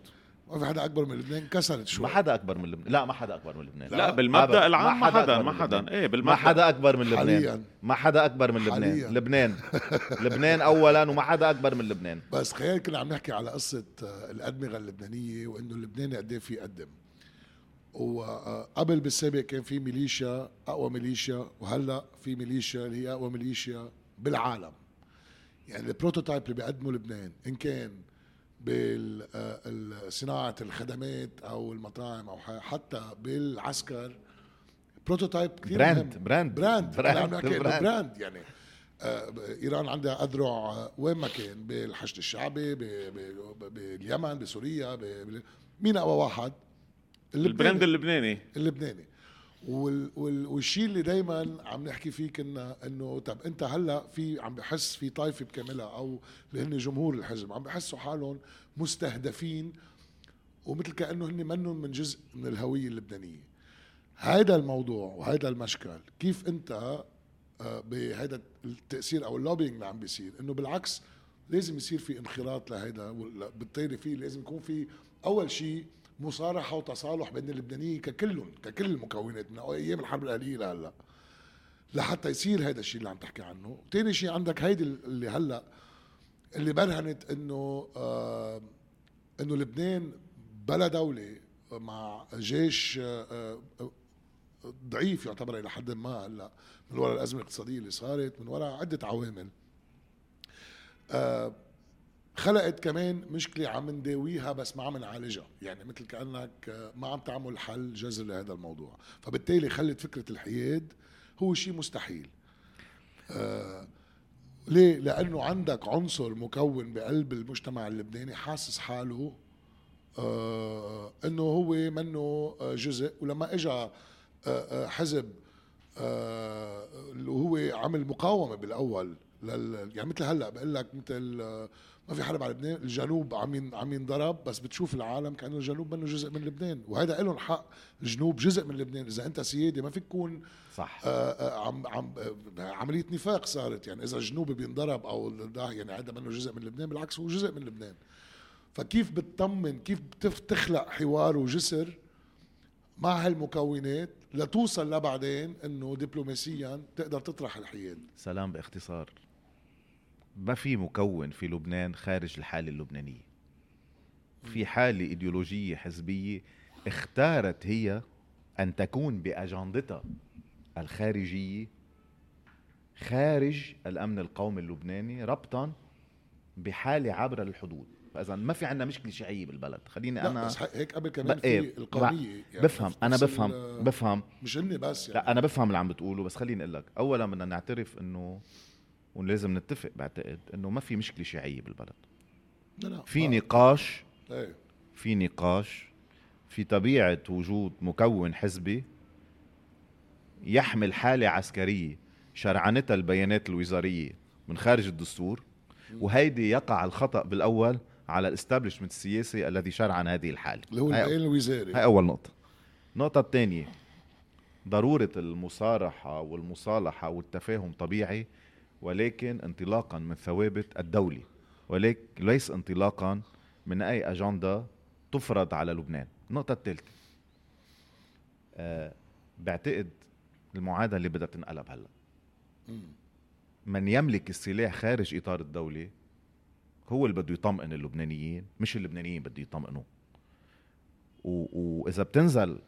ما في حدا أكبر من لبنان انكسرت شوي. ما حدا أكبر من لبنان. لا ما حدا أكبر من لبنان. لا أبداً. بالمبدأ العام ما حدا ما حدا. إيه ما بالمبدأ. حدا أكبر من لبنان. حالياً. ما حدا أكبر من لبنان. حالياً. لبنان. لبنان اولا وما حدا أكبر من لبنان. بس خيال كنا عم نحكي على قصة آه، الأدمغة اللبنانية وإنه اللبناني قد إيه في يقدم. وقبل بالسابق كان في ميليشيا أقوى ميليشيا وهلأ في ميليشيا اللي هي أقوى ميليشيا. بالعالم يعني ال prototype اللي بيقدمه لبنان إن كان بصناعة الخدمات أو المطاعم أو ح- حتى بالعسكر prototype كثير brand-. brand. brand brand. brand brand. brand يعني آه، إيران عندها أذرع آه، وين ما كان بالحشد الشعبي باليمن بسوريا مين أقوى واحد؟ ال brand اللبناني اللبناني والشيء اللي دائما عم نحكي فيه كنا إنه طب أنت هلأ في عم بحس في طائفة بكاملها أو اللي هن جمهور الحزب عم بحسوا حالهم مستهدفين ومثل كأنه هن منهم من جزء من الهوية اللبنانية. هذا الموضوع وهذا المشكل كيف أنت آه، بهذا التأثير أو اللوبينج اللي عم بيصير إنه بالعكس لازم يصير في انخراط وال- بالتالي في لازم يكون في أول شيء مصارحة وتصالح بين اللبنانيين ككلهم ككل المكونات من أيام الحرب الأهلية لهلا لحتى يصير هذا الشيء اللي عم تحكي عنه. ثاني شيء عندك هيدي اللي هلأ اللي برهنت إنه آه إنه لبنان بلا دولة مع جيش آه آه ضعيف يعتبر إلى حد ما هلأ من وراء الأزمة الاقتصادية اللي صارت من وراء عدة عوامل. آه خلقت كمان مشكلة عم نداويها بس ما عم نعالجها. يعني مثل كأنك آه، ما عم تعمل حل جذري لهذا الموضوع. فبالتالي خلت فكرة الحياد هو شيء مستحيل. آه ليه؟ لأنه عندك عنصر مكون بقلب المجتمع اللبناني حاسس حاله آه إنه هو منه آه، جزء. ولما اجى آه، آه، حزب اللي هو عمل مقاومة بالأول لل يعني مثل هلأ بقول لك مثل ما في حرب على لبنان الجنوب عم عم ينضرب بس بتشوف العالم كأنه الجنوب منه جزء من لبنان وهذا لهم حق الجنوب جزء من لبنان. إذا أنت سيادي ما فيك تكون صح. آه، آه، عم عم عملية نفاق صارت. يعني إذا الجنوب بينضرب أو ده يعني هذا منه جزء من لبنان بالعكس هو جزء من لبنان. فكيف بتطمن كيف بتف- تخلق حوار وجسر مع هالمكونات لتوصل لبعدين إنه دبلوماسيا تقدر تطرح الحياد؟ سلام باختصار. ما في مكون في لبنان خارج الحالة اللبنانية. في حالة إيديولوجية حزبية اختارت هي أن تكون بأجندتها الخارجية خارج الأمن القومي اللبناني ربطا بحالة عابرة للحدود فإذا ما في عنا مشكلة شيعية بالبلد. خليني لا أنا بس هيك قبل كمان بقى- في القومية يعني بفهم نفس بفهم بفهم. مش هن بس يعني. لا أنا بفهم اللي عم بتقوله بس خليني أقول لك اولا بدنا نعترف إنه ولازم نتفق بعتقد إنه ما في مشكلة شيعية بالبلد. لا لا في نقاش إيه. في نقاش في طبيعة وجود مكون حزبي يحمل حالة عسكرية شرعنتها البيانات الوزارية من خارج الدستور وهيدي يقع الخطأ بالأول على الاستابلشمنت السياسي الذي شرعن هذه الحالة. اللي هو البيان الوزاري. هاي أول نقطة. النقطة الثانية ضرورة المصارحة والمصالحة والتفاهم طبيعي ولكن انطلاقا من ثوابت الدولة ولكن ليس انطلاقا من أي أجندة تفرض على لبنان. النقطة الثالثة أه بعتقد المعادلة اللي بدها تنقلب هلأ. من يملك السلاح خارج إطار الدولة هو اللي بده يطمئن اللبنانيين مش اللبنانيين بده يطمئنوه. و- وإذا بتنزل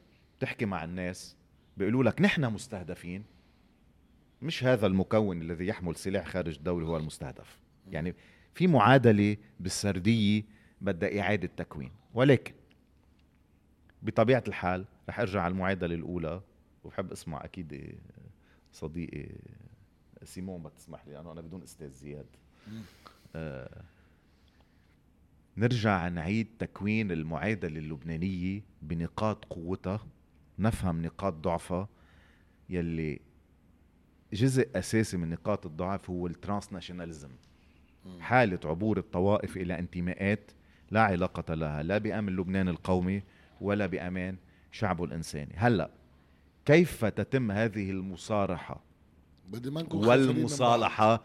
تحكي مع الناس بيقولوا لك نحن مستهدفين مش هذا المكون الذي يحمل سلاح خارج الدولة هو المستهدف. يعني في معادلة بالسردية بدها إعادة تكوين. ولكن بطبيعة الحال رح أرجع على المعادلة الأولى وبحب أسمع أكيد صديقي سيمون بتسمح لي لأنه أنا بدون أستاذ زياد. آه نرجع نعيد تكوين المعادلة اللبنانية بنقاط قوتها. نفهم نقاط ضعفها يلي جزء أساسي من نقاط الضعف هو ال transnationalism حالة عبور الطوائف إلى انتماءات لا علاقة لها لا بأمن لبنان القومي ولا بأمان شعبه الإنساني. هلأ كيف تتم هذه بعض. والمصالحة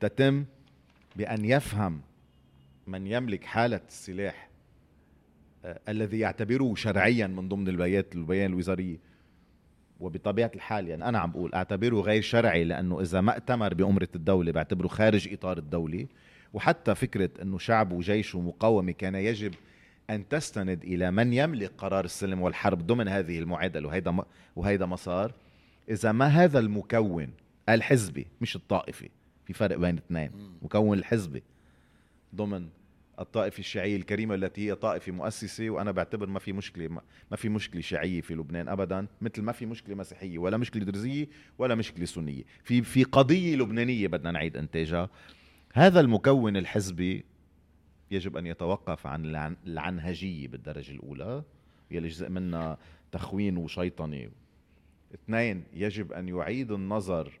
تتم بأن يفهم من يملك حالة السلاح آه، الذي يعتبره شرعيا من ضمن البيات البيان الوزاريه وبطبيعة الحال يعني أنا عم بقول أعتبره غير شرعي لأنه إذا ما ائتمر بأمرة الدولة بعتبره خارج إطار الدولة وحتى فكرة إنه شعب وجيش ومقاومة كان يجب أن تستند إلى من يملك قرار السلم والحرب ضمن هذه المعادلة وهيدا وهيدا مسار إذا ما هذا المكون الحزبي مش الطائفي في فرق بين اثنين مكون الحزبي ضمن الطائفة الشيعية الكريمة التي هي طائفة مؤسسة وأنا بعتبر ما في مشكلة ما في مشكلة شيعية في لبنان أبدا مثل ما في مشكلة مسيحية ولا مشكلة درزية ولا مشكلة سنية. في في قضية لبنانية بدنا نعيد إنتاجها. هذا المكون الحزبي يجب أن يتوقف عن العنهجية بالدرجة الأولى. يلي جزء منها تخوين وشيطنة. اثنين يجب أن يعيد النظر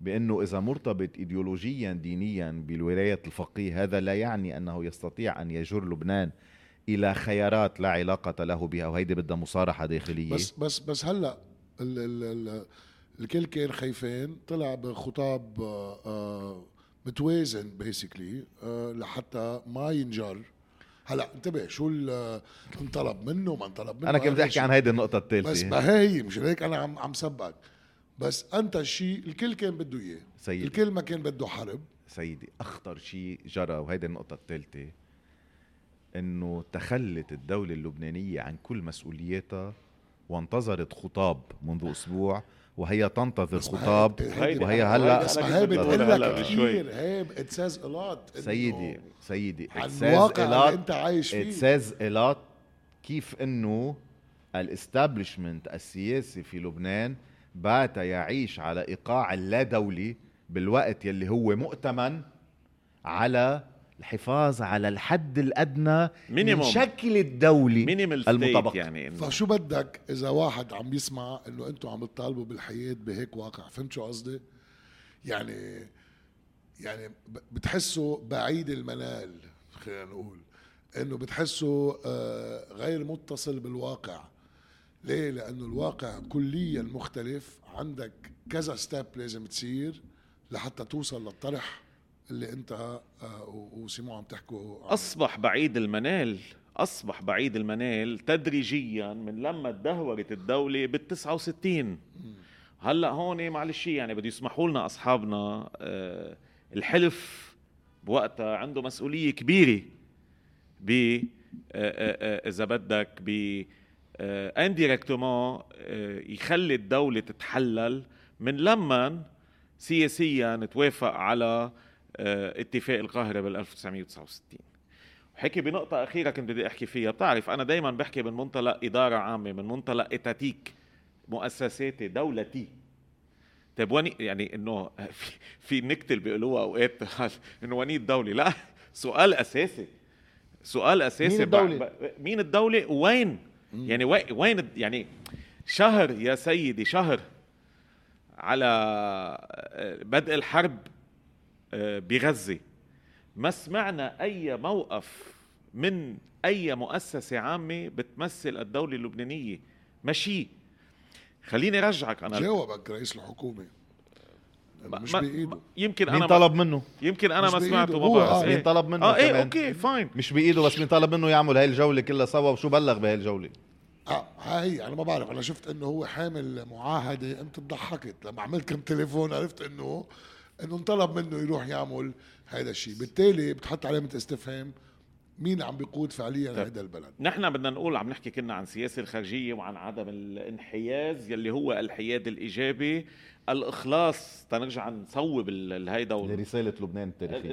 بأنه إذا مرتبط ايديولوجيا دينيا بالولايه الفقيه هذا لا يعني أنه يستطيع أن يجر لبنان إلى خيارات لا علاقة له بها. وهيدي بدها مصارحة داخلية. بس بس بس هلأ ال ال ال الكل كان خايفين طلع بخطاب آه، آه، متوازن بيسكلي آه، لحتى ما ينجر. هلأ انتبه شو انطلب منه ما انطلب منه أنا كنت بدي احكي عن هيدي النقطة الثالثه بس ما هي مش هيك أنا عم عم سبك بس أنت الشيء الكل كان بده إياه. سيدي. الكل ما كان بده حرب. سيدي أخطر شيء جرى وهيدي النقطة الثالثة إنه تخلت الدولة اللبنانية عن كل مسؤولياتها وانتظرت خطاب منذ أسبوع وهي تنتظر خطاب وهي هلأ بس هي بتقول لك كثير هي ات سيز الوت سيدي سيدي عن الواقع اللي أنت عايش فيه. ات سيز الوت كيف إنه الاستابلشمنت السياسي في لبنان بات يعيش على إيقاع اللا دولي بالوقت يلي هو مؤتمن على الحفاظ على الحد الأدنى مينيموم. من شكل الدولي المطبق يعني فشو بدك إذا واحد عم يسمع إنه أنتم عم تطالبوا بالحياة بهيك واقع؟ فهمت شو قصدي؟ يعني يعني بتحسوا بعيد المنال خلينا نقول إنه بتحسوا آه، غير متصل بالواقع. ليه؟ لأنه الواقع كليا مختلف. عندك كذا ستيب لازم تصير لحتى توصل للطرح اللي أنت آه، وسيمو عم تحكوا أصبح بعيد المنال أصبح بعيد المنال تدريجيا من لما تدهورت الدولة بال 69 هلأ هون معلش يعني بده يسمحوا لنا أصحابنا آه، الحلف بوقتها عنده مسؤولية كبيرة ب آه، إذا بدك ب انديركتومون يخلي الدولة تتحلل من لما سياسيا توافق على آه، اتفاق القاهرة بال 1969 وحكي بنقطة أخيرة كنت بدي أحكي فيها. بتعرف أنا دايما بحكي من منطلق إدارة عامة من منطلق إتاتيك مؤسساتي دولتي. طيب وني يعني إنه في, في نكته اللي بيقولوها أوقات إنه ونيت دولي لا سؤال أساسي. سؤال أساسي مين الدولة؟ مين الدولة؟ وين؟ يعني وين يعني شهر يا سيدي شهر على آه، بدء الحرب آه، بغزة. ما سمعنا أي موقف من أي مؤسسة عامة بتمثل الدولة اللبنانية؟ ماشي خليني ارجعك أنا جاوبك رئيس الحكومة. مش بإيده. يمكن أنا مين طلب منه؟ يمكن أنا ما سمعته ما بعرف. آه مين طلب منه آه إيه okay fine. مش بإيده بس مين طلب منه يعمل هاي الجولة كلها سوا؟ وشو بلغ بهي الجوله آه هاي أنا ما بعرف. أنا شفت إنه هو حامل معاهدة أنت ضحكت. لما عملت كم تليفون عرفت إنه إنه انطلب منه يروح يعمل هذا الشيء بالتالي بتحط علامه استفهام. مين عم بيقود فعليا طيب. هذا البلد؟ نحن بدنا نقول عم نحكي كنا عن سياسة الخارجية وعن عدم الانحياز يلي هو الحياد الإيجابي. الإخلاص تنرجع نصوب الهيدا لرسالة لبنان التاريخية.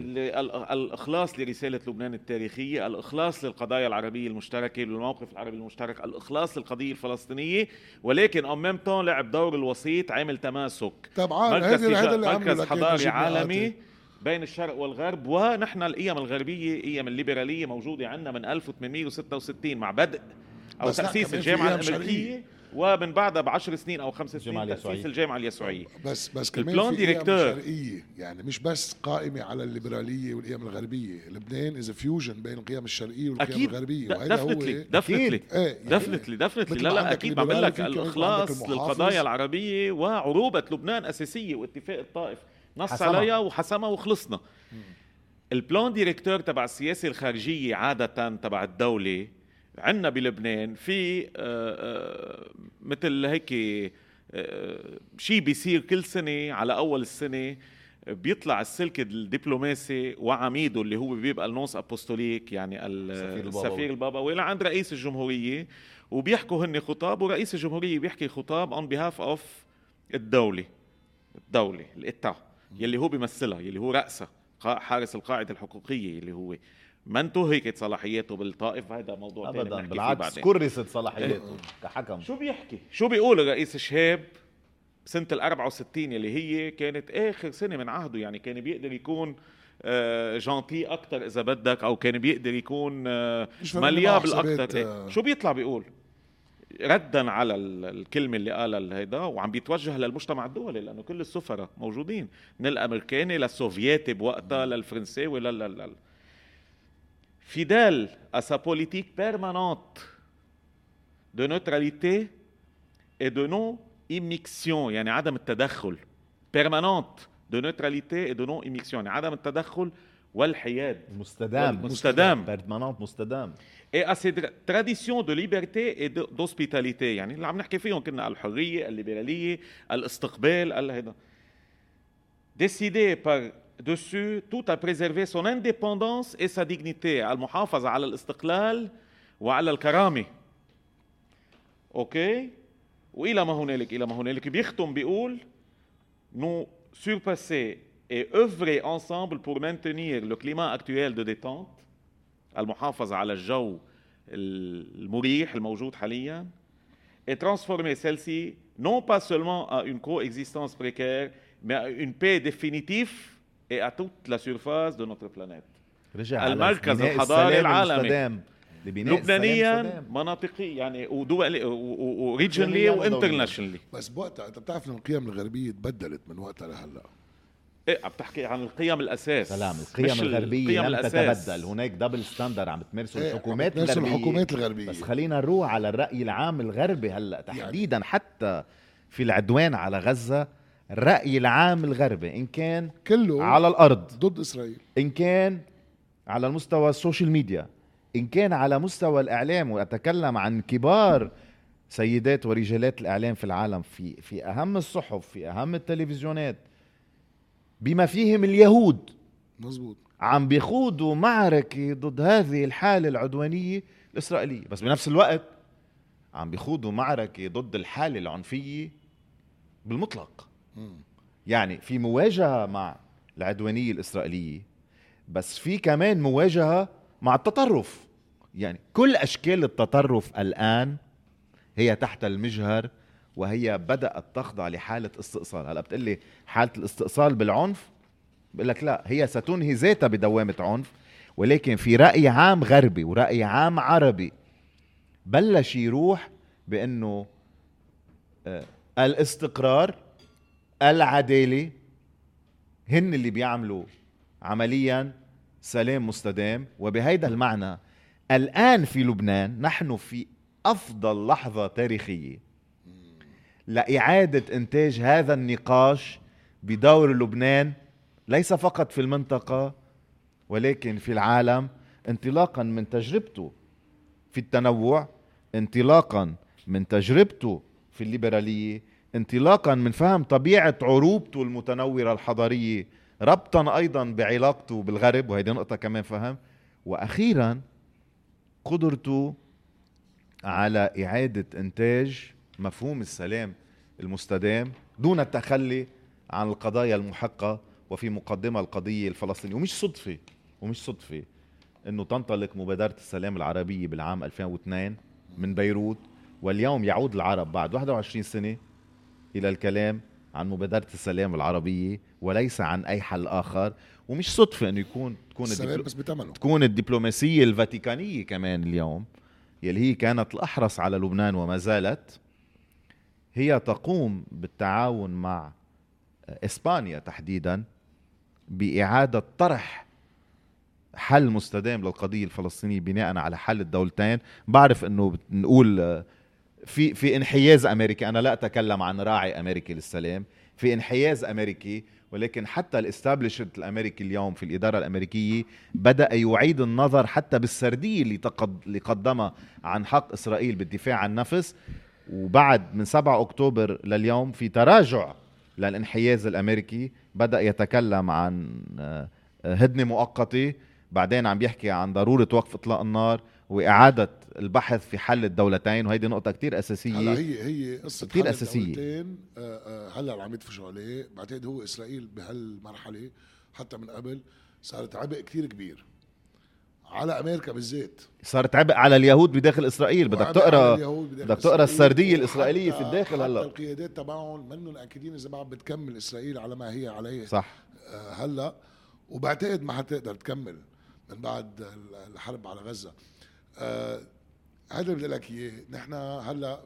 الإخلاص لرسالة لبنان التاريخية الإخلاص للقضايا العربية المشتركة للموقف العربي المشترك الإخلاص للقضية الفلسطينية. ولكن ام ميم طون لعب دور الوسيط عامل تماسك. طبعا مركز, هذا اللي مركز حضاري عالمي بين الشرق والغرب ونحن القيم الغربية قيم الليبرالية موجودة عندنا من 1866 مع بدء أو تأسيس الجامعة الأمريكية. ومن بعدها بعشر سنين أو خمس سنين تأسيس الجامعة اليسوعيه بس بس كمان ال plan directeur. شرقية. يعني مش بس قائمة على الليبرالية والقيم الغربية. لبنان is fusion بين القيم الشرقية والقيم أكيد. الغربية. وهذا هو definitely definitely definitely لا لا أكيد بعمل لك الأخلاص للقضايا العربية وعروبة لبنان أساسية واتفاق الطائف نص عليها وحسمها وخلصنا. ال plan directeur تبع السياسة الخارجية عادة تبع الدولة عندنا بلبنان في مثل هيك شيء بيصير كل سنة على أول السنة بيطلع السلك الدبلوماسي وعميده اللي هو بيبقى ال nonce apostolique يعني السفير البابوي لعند رئيس الجمهورية وبيحكوا هن خطاب ورئيس الجمهورية بيحكي خطاب on behalf of الدولة الدولة ال État يلي هو بيمثلها يلي هو رأسها حارس القاعدة الحقوقية اللي هو. ما انتهكت صلاحياته بالطائف هذا موضوع ابدا بالعكس كرست صلاحياته إيه. كحكم. شو بيحكي؟ شو بيقول الرئيس شهاب سنة ال 64 اللي هي كانت آخر سنة من عهده؟ يعني كان بيقدر يكون gentil آه، أكثر إذا بدك أو كان بيقدر يكون آه، مليابل أكثر إيه؟ آه. شو بيطلع بيقول؟ ردا على الكلمة اللي قالها هيدا وعم بيتوجه للمجتمع الدولي لأنه كل السفراء موجودين من الأمريكاني للسوفياتي بوقتها للفرنساوي لا لا لا fidèle à sa politique permanente de neutralité et de non-immixtion يعني عدم التدخل permanente de neutralité et de non-immixtion يعني عدم التدخل والحياد مستدام مستدام permanente مستدام et à ces traditions de liberté et d'hospitalité يعني اللي عم نحكي فيهم كنا الحرية الليبرالية الاستقبال هذا décidé par dessus tout à préserver son indépendance et sa dignité المحافظة على الاستقلال وعلى الكرامة اوكي والى ما هنالك الى ما هنالك بيختم بيقول nous surpasser et œuvrer ensemble pour maintenir le climat actuel de détente المحافظة على الجو المريح الموجود حاليا et transformer celle-ci non pas seulement à une coexistence précaire mais à une paix définitive et à toute la surface de notre planète. رجع المركز الحضاري العالمي. لبنانيا مناطقي يعني ودول وريجنلي وانترناشونالي بس بوقتها انت بتعرف إن القيم الغربية تبدلت من وقتها لهلأ. إيه عم تحكي عن القيم الأساس. سلام القيم الغربية لم الأساس. تتبدل. هناك double standard عم تمارسه إيه الحكومات الغربية. الحكومات الغربية. بس خلينا نروح على الرأي العام الغربي هلأ. يعني تحديدا يعني. حتى في العدوان على غزة الرأي العام الغربي إن كان كله على الأرض ضد إسرائيل. إن كان على المستوى ال social media إن كان على مستوى الإعلام وأتكلم عن كبار سيدات ورجالات الإعلام في العالم في في أهم الصحف في أهم التلفزيونات بما فيهم اليهود. مزبوط عم بيخوضوا معركة ضد هذه الحالة العدوانية الإسرائيلية. بس بنفس الوقت عم بيخوضوا معركة ضد الحالة العنفية بالمطلق. يعني في مواجهة مع العدوانيه الاسرائيليه بس في كمان مواجهة مع التطرف. يعني كل أشكال التطرف الآن هي تحت المجهر وهي بدأت تخضع لحالة استئصال. هلا بتقلي حالة الاستئصال بالعنف بقول لك لا هي ستنهي ذاتها بدوامة عنف ولكن في رأي عام غربي ورأي عام عربي بلش يروح بأنه آه، الاستقرار العدالة هن اللي بيعملوا عمليا سلام مستدام. وبهيدا المعنى الآن في لبنان نحن في أفضل لحظة تاريخية لإعادة إنتاج هذا النقاش بدور لبنان ليس فقط في المنطقة ولكن في العالم انطلاقا من تجربته في التنوع انطلاقا من تجربته في الليبرالية انطلاقا من فهم طبيعة عروبته المتنورة الحضارية ربطا أيضا بعلاقته بالغرب وهيدي نقطة كمان فهم. وأخيرا قدرته على إعادة إنتاج مفهوم السلام المستدام دون التخلي عن القضايا المحقة وفي مقدمة القضية الفلسطينية. ومش صدفة ومش صدفة إنه تنطلق مبادرة السلام العربية بالعام 2002 من بيروت واليوم يعود العرب بعد 21 سنة إلى الكلام عن مبادرة السلام العربية وليس عن أي حل آخر ومش صدفة أنه يكون تكون السلام بس بتمنه. تكون الدبلوماسية الفاتيكانية كمان اليوم يلي هي كانت الأحرص على لبنان وما زالت هي تقوم بالتعاون مع إسبانيا تحديدا بإعادة طرح حل مستدام للقضية الفلسطينية بناء على حل الدولتين بعرف أنه نقول في في انحياز أمريكي. أنا لا أتكلم عن راعي أمريكي للسلام. في انحياز أمريكي ولكن حتى الاستابلشمنت الأمريكي اليوم في الإدارة الأمريكية بدأ يعيد النظر حتى بالسردية اللي تقد اللي قدمها عن حق إسرائيل بالدفاع عن النفس وبعد من 7 أكتوبر لليوم في تراجع للانحياز الأمريكي بدأ يتكلم عن آه، هدنة مؤقتة. بعدين عم بيحكي عن ضرورة وقف إطلاق النار. وإعادة البحث في حل الدولتين وهيدي نقطة كتير أساسية. هلا هي هي قصة كتير حل أساسية. الدولتين، آه، آه، هلا عم يدفشوا عليه. بعتقد هو إسرائيل بهالمرحلة حتى من قبل صارت عبء كتير كبير. على أمريكا بالذات. صارت عبء على اليهود بداخل إسرائيل. بدك تقرا بدك تقرأ السردية الإسرائيلية في الداخل هلا. القيادات تبعهم منهم أكيدين إذا بعد بتكمل إسرائيل على ما هي عليه. صح. آه، هلا. وبعتقد ما حتقدر تكمل من بعد ال- الحرب على غزة. هذا اللي بدي لك إياه. نحن هلأ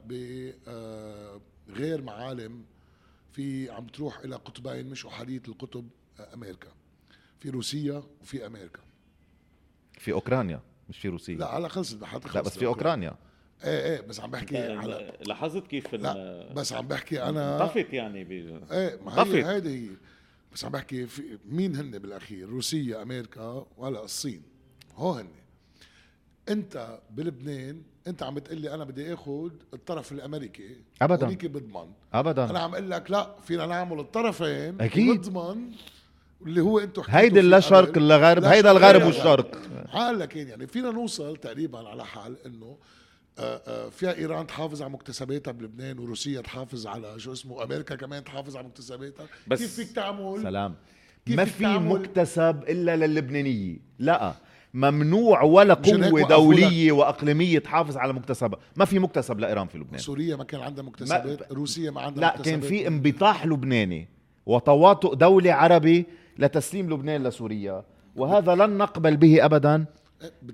بغير معالم في عم تروح إلى قطبين مش أحادية القطب آه، أمريكا. في روسيا وفي أمريكا. في أوكرانيا مش في روسيا. لا هلا خلصت حتى لا بس في أوكرانيا. إيه إيه بس عم بحكي على لاحظت كيف لا بس عم بحكي أنا طفت يعني ب... إيه ما طفت. هي هيدي هي بس عم بحكي في مين هن بالأخير؟ روسيا أمريكا ولا الصين. هو هن انت بلبنان انت عم بتقول لي أنا بدي اخذ الطرف الامريكي. أبداً. هونيك بضمن. ابدا. أنا عم أقول لك لا فينا نعمل الطرفين أكيد. بضمن اللي هو أنتم هيدي لا. شرق لا غرب. هيدا الغرب والشرق. حال لكن يعني فينا نوصل تقريبا على حال إنه آه، آه، فيها إيران تحافظ على مكتسباتها بلبنان وروسيا تحافظ على شو اسمه أمريكا كمان تحافظ على مكتسباتها. بس- كيف فيك تعمل؟ سلام. كيف ما في مكتسب إلا للبنانية. لا. ممنوع ولا وقفوا دولية وأقليمية تحافظ على مكتسبها. ما في مكتسب لإيران في لبنان. سوريا ما كان عندها مكتسبات روسيا ما عندها لا مكتسبات. كان في انبطاح لبناني وتواطؤ دولي عربي لتسليم لبنان لسوريا. وهذا لن نقبل به أبدا.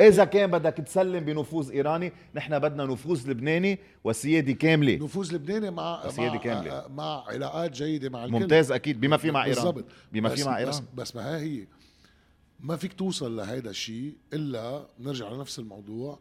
إذا كان بدك تسلم بنفوذ إيراني نحن بدنا نفوذ لبناني وسيادة كاملة. نفوذ لبناني مع سيادة مع, كاملة. آه، مع علاقات جيدة مع الكل. ممتاز أكيد. بما في مع إيران. بالضبط. بما بس في مع بس, إيران. بس ما هي. ما فيك توصل لهيدا الشيء إلا نرجع لنفس الموضوع.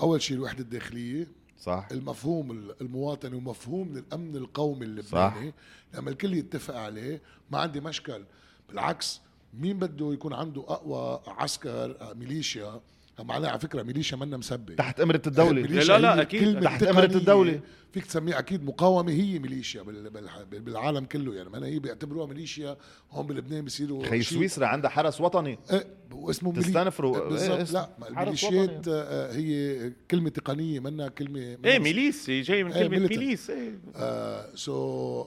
أول شيء الوحدة الداخلية صح. المفهوم المواطني ومفهوم الأمن القومي صح. اللبناني لما الكل يتفق عليه ما عندي مشكل. بالعكس مين بده يكون عنده أقوى عسكر آه، ميليشيا؟ معناها على فكرة ميليشيا منا مسبه تحت إمرة الدولة. ميليشيا لا، لا،. كلمة تحت إمرة تقنية. الدولة. فيك تسميه أكيد مقاومة هي ميليشيا بال- بال- بالعالم كله يعني. ما هي بيعتبروها ميليشيا هون بلبنان بيصيروا خي سويسرا عندها حرس وطني. إيه، واسمه ميلي- تستنفروا. إيه، بالضبط. اس- لا ما حرس الميليشيات آه، هي كلمة تقنية منها كلمه إيه ميليس جاي من إيه، كلمة military. ميليس إيه. آه سو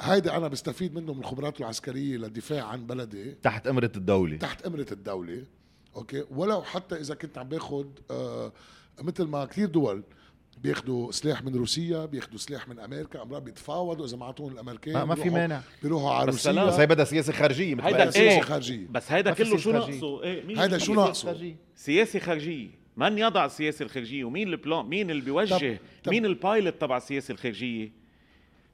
هيدا أنا بستفيد منه من الخبرات العسكرية للدفاع عن بلدي. تحت إمرة الدولة. تحت أمرة الدولة. أوكي ولو حتى إذا كنت عم باخذ آه مثل ما كثير دول بياخذوا سلاح من روسيا بياخذوا سلاح من أمريكا امرار بيتفاوضوا إذا ما أعطوهم الامريكان ما, ما في مانع بيروحوا على بس سلام. بس روسيا هي بدها سياسة خارجية مثل هيدا. إيه. سياسه خارجية بس هيدا كله شو. ناقصه إيه مين هيدا شو ناقصه؟ خارجية. سياسة خارجية من يضع السياسة الخارجية ومين ال plan مين اللي بيوجه طب- طب- مين ال pilot تبع السياسة الخارجية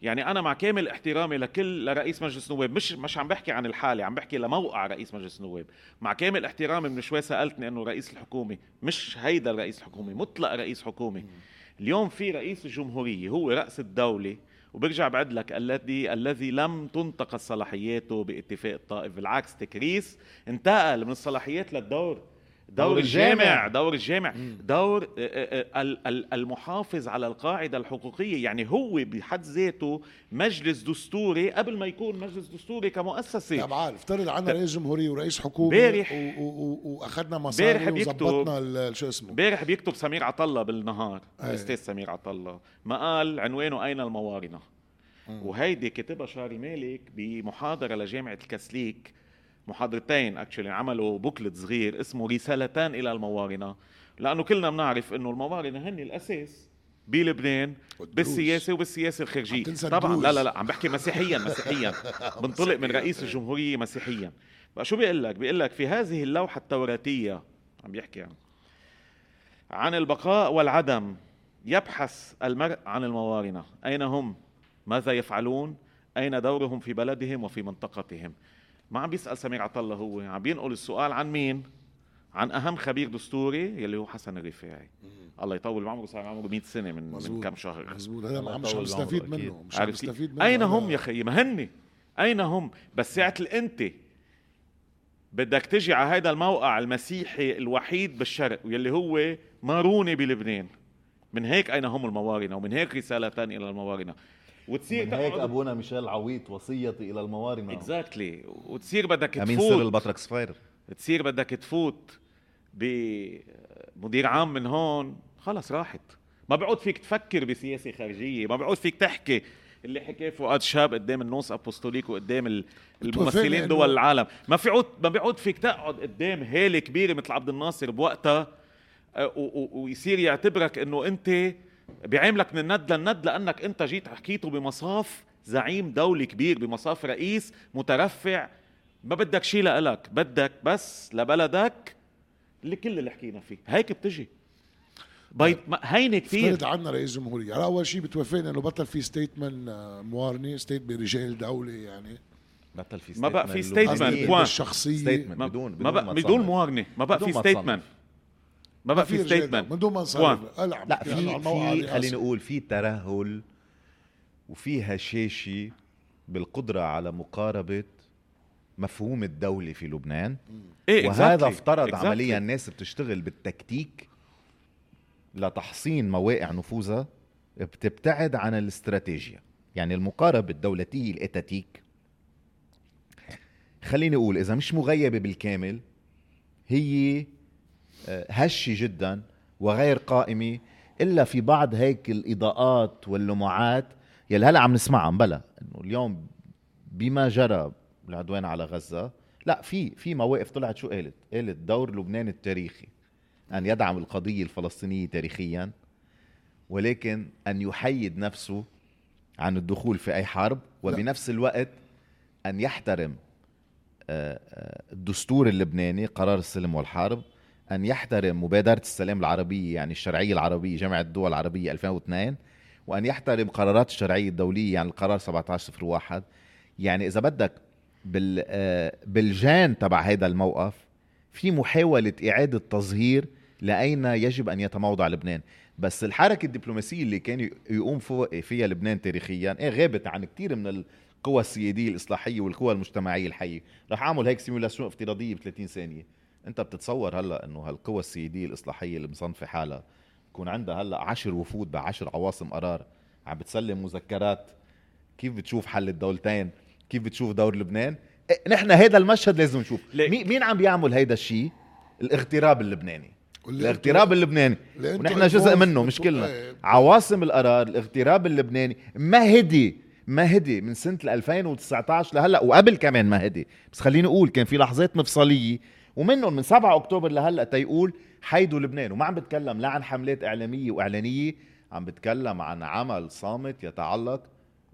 يعني أنا مع كامل احترامي لكل لرئيس مجلس النواب مش مش عم بحكي عن الحالة عم بحكي لموقع رئيس مجلس النواب. مع كامل احترامي من شوي سألتني إنه رئيس الحكومة مش هيدا الرئيس الحكومة مطلق رئيس حكومة. اليوم في رئيس الجمهورية هو رأس الدولة وبرجع بعد لك الذي الذي لم تنتقص صلاحياته باتفاق الطائف بالعكس تكريس انتقل من الصلاحيات للدور. دور, دور الجامع. دور الجامع. دور آه، آه، ال- ال- المحافظ على القاعدة الحقوقية. يعني هو بحد ذاته مجلس دستوري قبل ما يكون مجلس دستوري كمؤسسة. طب عارف افترض عندنا رئيس جمهورية ورئيس حكومة بارح- و- و- و- وأخذنا بارح مصاري بيكتب- وظبطنا ال- شو اسمه. امبارح بيكتب سمير عطلة بالنهار. الأستاذ سمير عطلة. مقال عنوانه أين الموارنة وهيدي كتبها شاري مالك بمحاضرة لجامعة الكسليك محاضرتين اكشلي عملوا بوكلت صغير اسمه رسالتان إلى الموارنة لأنه كلنا بنعرف إنه الموارنة هن الأساس بلبنان. بالسياسة وبالسياسه الخارجية طبعا الدروس. لا لا لا عم بحكي مسيحيا مسيحيا بنطلق من رئيس الجمهورية مسيحيا بقى شو بيقول لك بيقول لك في هذه اللوحة التوراتية عم بيحكي عن عن البقاء والعدم يبحث المرء عن الموارنة أين هم؟ ماذا يفعلون؟ أين دورهم في بلدهم وفي منطقتهم؟ ما عم بيسأل سمير عطلة هو عم بينقل السؤال عن مين؟ عن أهم خبير دستوري يلي هو حسن الرفاعي الله يطول بعمره صار عمره 100 سنة من, من مزبوط. كم شهر. مزبوط. هذا الله مش عم نستفيد. منه مش عم؟ نستفيد منه. أين هذا- هم يا خيي؟ ما هن أين هم؟ بس ساعة انت بدك تجي على هذا الموقع المسيحي الوحيد بالشرق واللي هو ماروني بلبنان. من هيك أين هم الموارنة؟ ومن هيك رسالتان إلى الموارنة. وتصير من هيك أبونا ميشيل عويط وصيتي إلى الموارنه exactly exactly. وتصير بدك تفوت. امين سر البطرك صفير تصير بدك تفوت بمدير عام من هون. خلص راحت. ما بيعود فيك تفكر بسياسة خارجية. ما بيعود فيك تحكي اللي حكاه فؤاد شاب قدام النص أبوستوليك وقدام الممثلين دول العالم. ما في عود ما بيعود فيك تقعد قدام هاله كبيرة مثل عبد الناصر بوقتها آه، ويصير يعتبرك إنه أنت بيعاملك من الند للند لأنك أنت جيت حكيته بمصاف زعيم دولي كبير بمصاف رئيس مترفع. ما بدك شيء لإلك بدك بس لبلدك اللي كل اللي حكينا فيه. هيك بتجي. بيض هينة كثير افترض عنا رئيس جمهوريه على أول شيء بتوافقنا إنه بطل في ستيتمنت موارنه ستيت برجال دولة يعني. بطل في ما بقى في ستيتمنت الشخصيه ما بدون ما بقى بدون موارنه ما بقى في ستيتمنت ما بقى في ستيتمنت من دون ما نصرف. لا في في خلينا نقول في ترهل وفي هشاشه بالقدرة على مقاربة مفهوم الدولة في لبنان. إيه وهذا افترض exactly. عمليا الناس بتشتغل بالتكتيك لتحصين مواقع نفوذها بتبتعد عن الاستراتيجية. يعني المقاربة الدولتية الإتاتيك. خليني أقول إذا مش مغيبة بالكامل هي هشة جدا وغير قائمة إلا في بعض هيك الإضاءات واللمعات. يلي هلا عم نسمعها بلا. إنه اليوم بما جرى العدوان على غزة لا في في مواقف طلعت شو قالت؟ قالت دور لبنان التاريخي أن يدعم القضية الفلسطينية تاريخيا ولكن أن يحيد نفسه عن الدخول في أي حرب وبنفس الوقت أن يحترم آه، آه، الدستور اللبناني قرار السلم والحرب. أن يحترم مبادرة السلام العربية يعني الشرعية العربية جامعة الدول العربية 2002 وأن يحترم قرارات الشرعية الدولية يعني القرار 1701 يعني إذا بدك بال آه، بالجان تبع هذا الموقف في محاولة إعادة تظهير لأين يجب أن يتموضع لبنان. بس الحركة الدبلوماسية اللي كان يقوم فيها لبنان تاريخيا إيه غابت عن كثير من القوى السيادية الإصلاحية والقوى المجتمعية الحية. رح أعمل هيك سيمولاسيون افتراضية ب 30 ثانية. أنت بتتصور هلا إنه هالقوى السيادية الإصلاحية اللي مصنفة حالها يكون عندها هلا عشر وفود بعشر عواصم قرار؟ عم بتسلم مذكرات؟ كيف بتشوف حل الدولتين؟ كيف بتشوف دور لبنان؟ إيه نحن هذا المشهد لازم نشوف. مين عم بيعمل هيدا الشيء الاغتراب اللبناني. الاغتراب اللبناني. ونحن جزء منه مش كلنا عواصم القرار الاغتراب اللبناني ما هدي ما هدي من سنة 2019 لهلا وقبل كمان ما هدي. بس خليني أقول كان في لحظات مفصلية ومنهم من 7 أكتوبر لهلأ تيقول حيدوا لبنان. وما عم بتكلم لا عن حملات إعلامية وإعلانية عم بتكلم عن عمل صامت يتعلق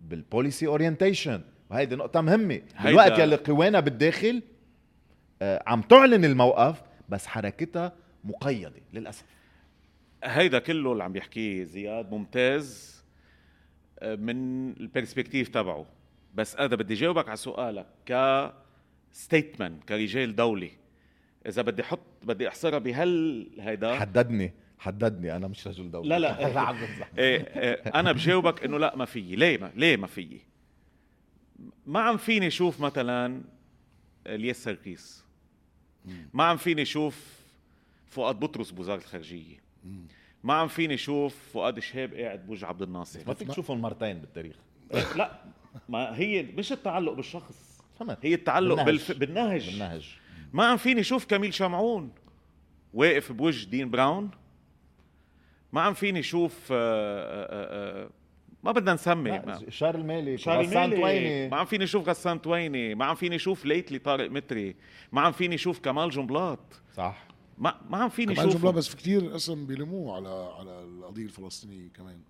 بال policy orientation وهيدي نقطة مهمة. بالوقت يلي قوانا بالداخل آه، عم تعلن الموقف بس حركتها مقيدة للأسف. هيدا كله اللي عم بيحكيه زياد ممتاز آه، من ال perspective تبعه. بس أنا بدي جاوبك على سؤالك ك statesmen كرجال دولي إذا بدي أحط بدي أحصرها بهال هيدا. حددني حددني أنا مش رجل دولي لا لا. إيه إيه أنا بجاوبك إنه لا ما فيي. ليه ما ليه ما فيي؟ ما عم فيني أشوف مثلا إلياس سركيس ما عم فيني أشوف فؤاد بطرس بوزارة الخارجية. ما عم فيني أشوف فؤاد شهاب قاعد بوجه عبد الناصر. ما فيك تشوفهم مرتين بالتاريخ. لا ما هي مش التعلق بالشخص. فهمت. هي التعلق بالنهج. بالنهج. بالنهج. ما عم فيني أشوف كميل شمعون. واقف بوجه دين براون. ما عم فيني أشوف آآ آه، آآ آه، آه، ما بدنا نسمي. شارل مالك شارل غسان تويني. ما عم فيني أشوف غسان تويني. ما عم فيني أشوف lately طارق متري. ما عم فيني أشوف كمال جنبلاط صح. ما ما عم فيني أشوف بس في كثير اسم بيلموه على على القضية الفلسطينية كمان.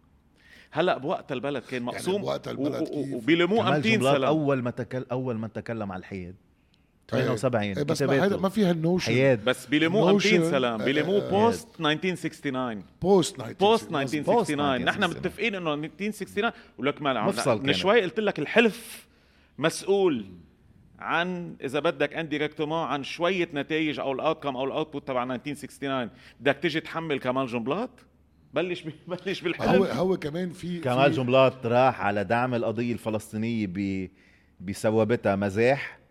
هلا بوقت البلد كان يعني مقسوم. يعني بوقت البلد كيف؟ وبيلموه أمتين سلام. أول ما تكل أول ما تكلم على الحياد. 78 إيه بس ما, ما فيها النوشن. حياد. بس بيلموه امتين سلام. بيلموه بوست 1969 بوست بوست 1969 نحن متفقين إنه 1969 ولك ما من شوي قلت لك الحلف مسؤول عن إذا بدك انديركتومون عن شوية نتائج أو الاوتكم أو الاوتبوت تبع 1969 بدك تيجي تحمل كمال جنبلاط بلش بلش بالحلم هو هو كمان في كمال جنبلاط راح على دعم القضية الفلسطينية ب بثوابتها مزاح.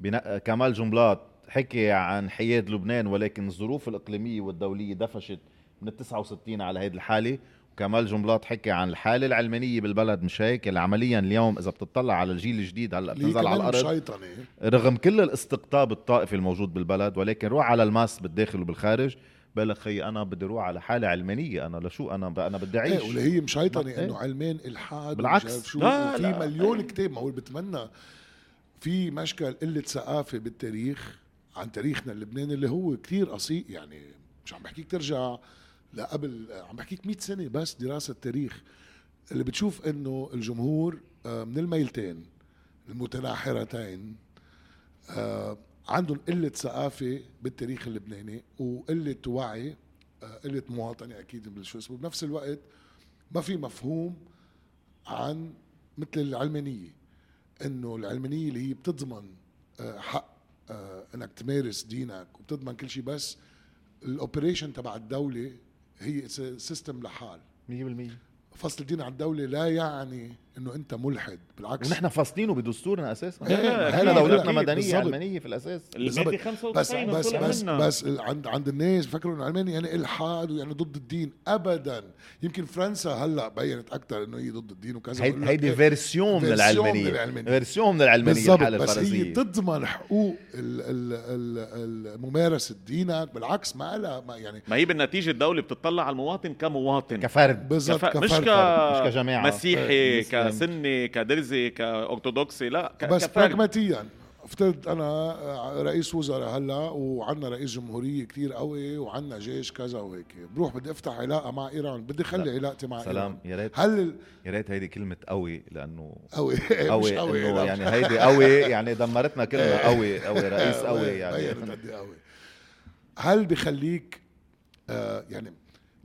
بنا... كمال جنبلاط حكي عن حياد لبنان ولكن الظروف الإقليمية والدولية دفشت من ال 69 على هيدي الحالة. وكمال جنبلاط حكي عن الحالة العلمانية بالبلد مش هيك؟ اللي عمليا اليوم إذا بتطلع على الجيل الجديد هلأ بتنزل على الأرض. شيطنة رغم كل الاستقطاب الطائفي الموجود بالبلد ولكن روح على الماس بالداخل وبالخارج. بالك خي أنا بدي أروح على حالة علمانية. أنا لشو؟ أنا أنا بدي أعيش. إيه واللي هي مشيطنه إيه. إنه علمان الحاد بالعكس. شو. لا، في لا. مليون كتاب ما هو بتمنى في مشكل قلة ثقافة بالتاريخ عن تاريخنا اللبناني اللي هو كتير قصير يعني مش عم بحكيك ترجع لقبل عم بحكيك 100 سنة بس دراسة تاريخ اللي بتشوف إنه الجمهور آه، من الميلتين المتناحرتين آه، عندهم قلة ثقافة بالتاريخ اللبناني وقلة وعي آه، قلة مواطنة أكيد شو اسمه. بنفس الوقت ما في مفهوم عن مثل العلمانية. إنه العلمانية اللي هي بتضمن آه، حق آه، إنك تمارس دينك وبتضمن كل شيء بس ال operation تبع الدولة هي system لحال. 100% فصل الدين عن الدولة لا يعني إنه أنت ملحد بالعكس ونحن فاصلينه بدستورنا أساسا إيه، إيه، أكيد، دولتنا مدنيه. علمانيه في الأساس المادة بس 95 بس بس. بس عند عند الناس بفكروا إنه العلماني يعني إلحاد ويعني ضد الدين ابدا يمكن فرنسا هلأ بينت أكثر إنه هي ضد الدين وكذا هيدي هيدي إيه، version من العلمانيه. version من العلمانيه بالضبط الحالة بس هي تضمن حقوق ال- ال- ال- ال- ممارسه دينك بالعكس ما لها ما يعني ما هي بالنتيجة الدولة بتطلع على المواطن كمواطن كفرد بالضبط كف... مش كفرد. ك مش كجماعة. مسيحي مسلم. كسني كدرزي كأرثوذكسي لا ك... بس. براغماتيا افترض أنا رئيس وزراء هلأ وعندنا رئيس جمهورية كتير قوي وعندنا جيش كذا وهيك. بروح بدي أفتح علاقة مع إيران بدي خلي علاقتي مع سلام ايران يا ريت. هل يا ريت هيدي كلمة قوي لأنه قوي. مش قوي قوي لا. يعني هيدي قوي يعني دمرتنا كلمه قوي قوي رئيس قوي يعني. إيه قوي. هل بخليك آه يعني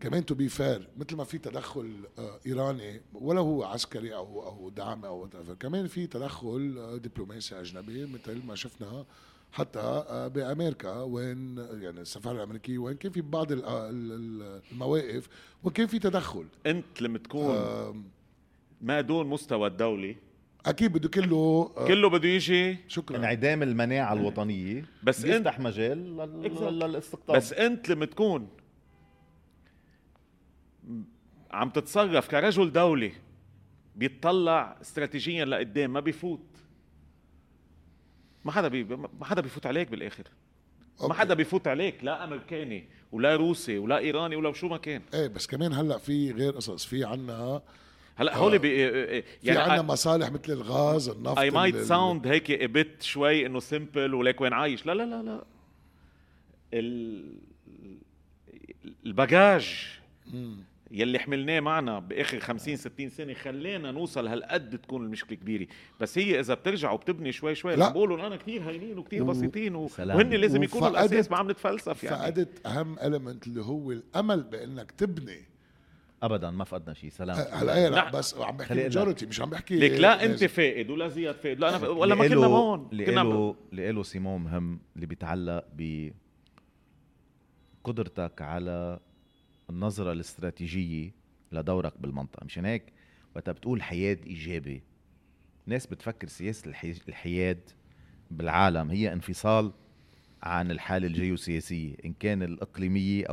كمان to be fair مثل ما في تدخل آه إيراني ولا هو عسكري أو أو دعم أو whatever، كمان في تدخل آه دبلوماسي أجنبي مثل ما شفنا حتى آه بأمريكا وين يعني السفارة الأمريكية وين كان في بعض ال- ال- ال- المواقف وكان في تدخل. أنت لما تكون ما دون مستوى الدولة أكيد بده كله آه كله بده يجي شكرا. انعدام المناعة الوطنية بس بس يفتح مجال. للاستقطاب. بس أنت لما تكون عم تتصرف كرجل دولة بيطلع استراتيجيا لقدام ما بيفوت. ما حدا بي ما حدا بيفوت عليك بالآخر. ما أوكي. حدا بيفوت عليك لا أمريكاني ولا روسي ولا إيراني ولا شو ما كان. إيه بس كمان هلأ في غير قصص في عنا هلأ هول بي يعني في عنا مصالح مثل الغاز النفط I might sound هيك a bit شوي إنه simple وليك وين عايش. لا لا لا لا. ال ال baggage يلي حملناه معنا بآخر 50 60 سنة خلينا نوصل هالقد تكون المشكلة كبيرة. بس هي إذا بترجع وبتبني شوي شوي لا. رح بقولوا أنا كثير هينين وكثير و- بسيطين و... وهن لازم يكونوا الأساس ما عم نتفلسف يعني. فقدت أهم element اللي هو الأمل بإنك تبني. ابدا ما فقدنا شيء سلام. هلا إيه لا. بس عم بحكي ماجورتي مش عم بحكي ليك لا أنت. فائد ولا زياد فائد. لا أنا ولا ما كنا هون. اللي كنا ب- له اللي له سيمون مهم اللي بيتعلق بقدرتك على النظرة الاستراتيجية لدورك بالمنطقة مشان هيك وقتها بتقول حياد إيجابي ناس بتفكر سياسة الحي... الحياد بالعالم هي انفصال عن الحالة الجيوسياسية إن كان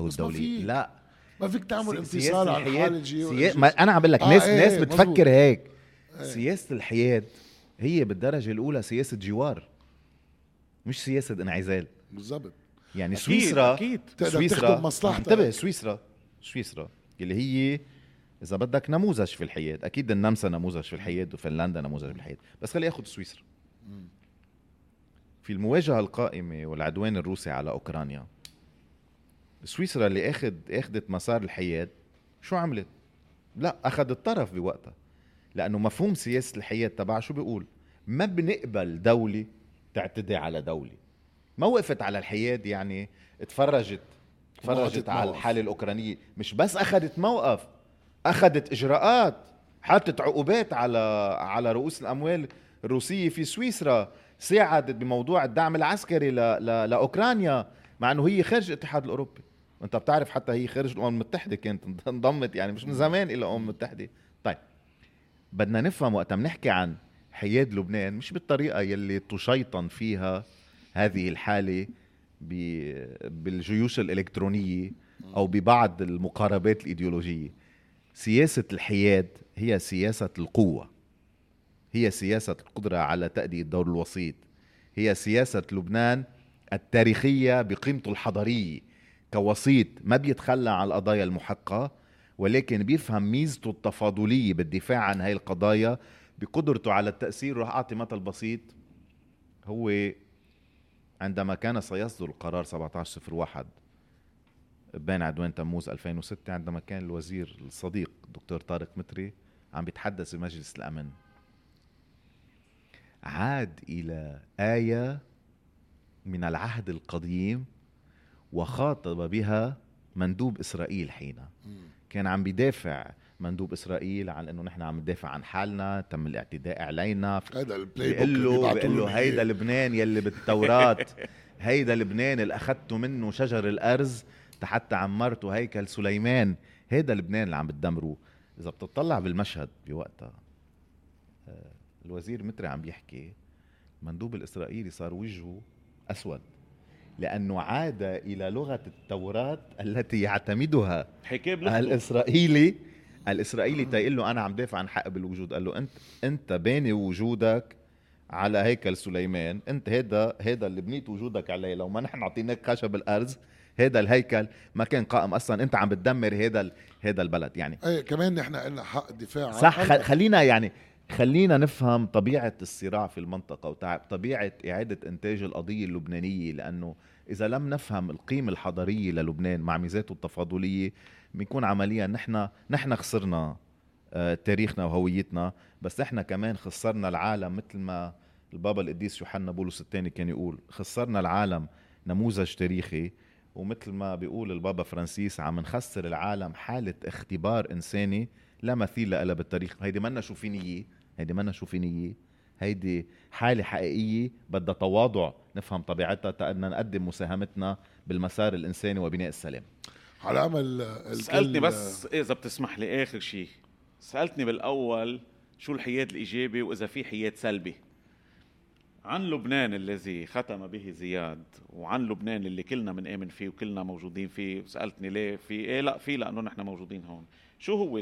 ما الدولية فيك. لا ما فيك تعمل انفصال عن الحياد- حال الجيو سيا... ما أنا عم بقول لك آه، ناس إيه، ناس بتفكر مزبوط. هيك سياسة الحياد هي بالدرجة الأولى سياسة جوار مش سياسة انعزال بالضبط يعني أكيد، سويسرا أكيد. سويسرا تخدم مصلحتك. انتبه سويسرا سويسرا اللي هي إذا بدك نموذج في الحياد أكيد النمسا نموذج في الحياد وفنلندا نموذج في الحياد بس خلي آخذ سويسرا. في المواجهة القائمة والعدوان الروسي على أوكرانيا سويسرا اللي اخذ آخذت مسار الحياد شو عملت؟ لا أخذت طرف بوقتها لأنه مفهوم سياسة الحياد تبعها شو بيقول؟ ما بنقبل دولة تعتدي على دولة. ما وقفت على الحياد يعني تفرجت وقفت على. الحاله الاوكرانيه مش بس أخذت موقف أخذت إجراءات حطت عقوبات على على رؤوس الأموال الروسية في سويسرا ساعدت بموضوع الدعم العسكري ل... ل... لأوكرانيا مع إنه هي خارج الاتحاد الأوروبي. وأنت بتعرف حتى هي خارج الأمم المتحدة كانت انضمت يعني مش من زمان إلى الأمم المتحدة. طيب بدنا نفهم وقت بنحكي عن حياد لبنان مش بالطريقة يلي تشيطن فيها هذه الحالة. بالجيوش الإلكترونية أو ببعض المقاربات الإيديولوجية. سياسة الحياد هي سياسة القوة. هي سياسة القدرة على تاديه الدور الوسيط. هي سياسة لبنان التاريخية بقيمته الحضارية. كوسيط ما بيتخلى عن القضايا المحقة ولكن بيفهم ميزته التفاضلية بالدفاع عن هاي القضايا بقدرته على التأثير. رح أعطي مثل بسيط. هو عندما كان سيصدر القرار 1701 بين عدوان تموز 2006 عندما كان الوزير الصديق الدكتور طارق متري عم بيتحدث بمجلس الأمن. عاد إلى آية من العهد القديم وخاطب بها مندوب إسرائيل حينها. كان عم بيدافع مندوب إسرائيل عن إنه نحن عم ندافع عن حالنا تم الاعتداء علينا. هذا البلاي بيقول له بيقول له هيدا لبنان يلي بالتوراة. هيدا لبنان اللي اخذته منه شجر الأرز حتى عمرته هيكل سليمان. هيدا لبنان اللي عم بتدمروه. إذا بتطلع بالمشهد بوقتها آه، الوزير متري عم بيحكي المندوب الإسرائيلي صار وجهه أسود لأنه عاد إلى لغة التوراة التي يعتمدها الإسرائيلي. الإسرائيلي تيقول له أنا عم دافع عن حق بالوجود. قال له انت أنت باني وجودك على هيكل سليمان أنت هيدا هيدا اللي بنيت وجودك عليه. لو ما نحن اعطيناك خشب الأرز هيدا الهيكل ما كان قائم أصلا. أنت عم بتدمر هيدا هيدا البلد. يعني إيه كمان نحن لنا حق الدفاع صح خلينا يعني خلينا نفهم طبيعة الصراع في المنطقة وطبيعة إعادة إنتاج القضية اللبنانية لأنه إذا لم نفهم القيمة الحضارية للبنان مع ميزاته التفاضلية بيكون عمليا نحن نحن خسرنا آه، تاريخنا وهويتنا بس إحنا كمان خسرنا العالم مثل ما البابا القديس يوحنا بولس الثاني كان يقول خسرنا العالم نموذج تاريخي ومثل ما بيقول البابا فرانسيس عم نخسر العالم حالة اختبار إنساني لا مثيل لها بالتاريخ هيدي منا شوفينية هيدي منا شوفينية هيدي حالة حقيقية بدها تواضع نفهم طبيعتها تأنا نقدم مساهمتنا بالمسار الإنساني وبناء السلام. على أمل سألتني بس إذا بتسمح لي آخر شيء. سألتني بالأول شو الحياد الإيجابي وإذا في حياد سلبي. عن لبنان الذي ختم به زياد وعن لبنان اللي كلنا بنآمن فيه وكلنا موجودين فيه. سألتني ليه في إيه لا في لأنه نحن موجودين هون. شو هو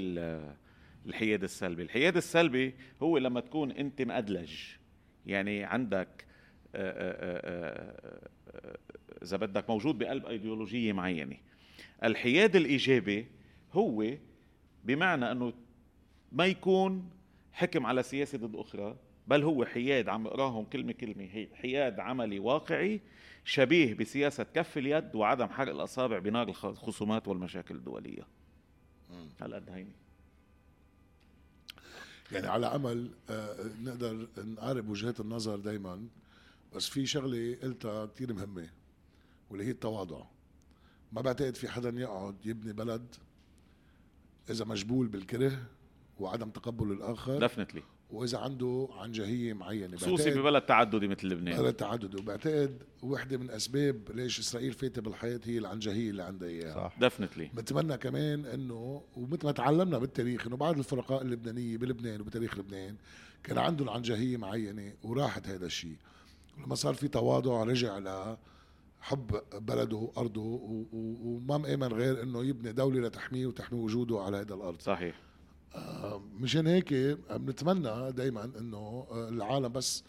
الحياد السلبي؟ الحياد السلبي هو لما تكون أنت مأدلج. يعني عندك آه، آه، آه، إذا بدك موجود بقلب أيديولوجية معينة. الحياد الإيجابي هو بمعنى أنه ما يكون حكم على سياسة ضد أخرى بل هو حياد عم اقراهم كلمة كلمة حياد عملي واقعي شبيه بسياسة كف اليد وعدم حرق الأصابع بنار الخصومات والمشاكل الدولية. هالقد هيني يعني على أمل آه، نقدر نقارب وجهات النظر دائما بس في شغلة قلتها كثير مهمة واللي هي التواضع. ما بعتقد في حدا يقعد يبني بلد إذا مجبول بالكره وعدم تقبل الآخر. دفنتلي وإذا عنده عنجهيه معينة. خصوصي ببلد تعددي مثل لبنان. بلد تعددي. وبعتقد وحدة من أسباب ليش إسرائيل فاتة بالحياة هي العنجهيه اللي عندها إياها. صح. دفنتلي بتمنى كمان إنه ومثل ما تعلمنا بالتاريخ إنه بعض الفرقاء اللبنانية بلبنان وبتاريخ لبنان كان عندهم عنجهيه معينة وراحت هذا الشيء. لما صار في تواضع رجع ل حب بلده وارضه وما مآمن غير إنه يبني دولة لتحميه وتحمي وجوده على هذا الأرض. صحيح. آه، مشان هيك بنتمنى دائما إنه آه، العالم بس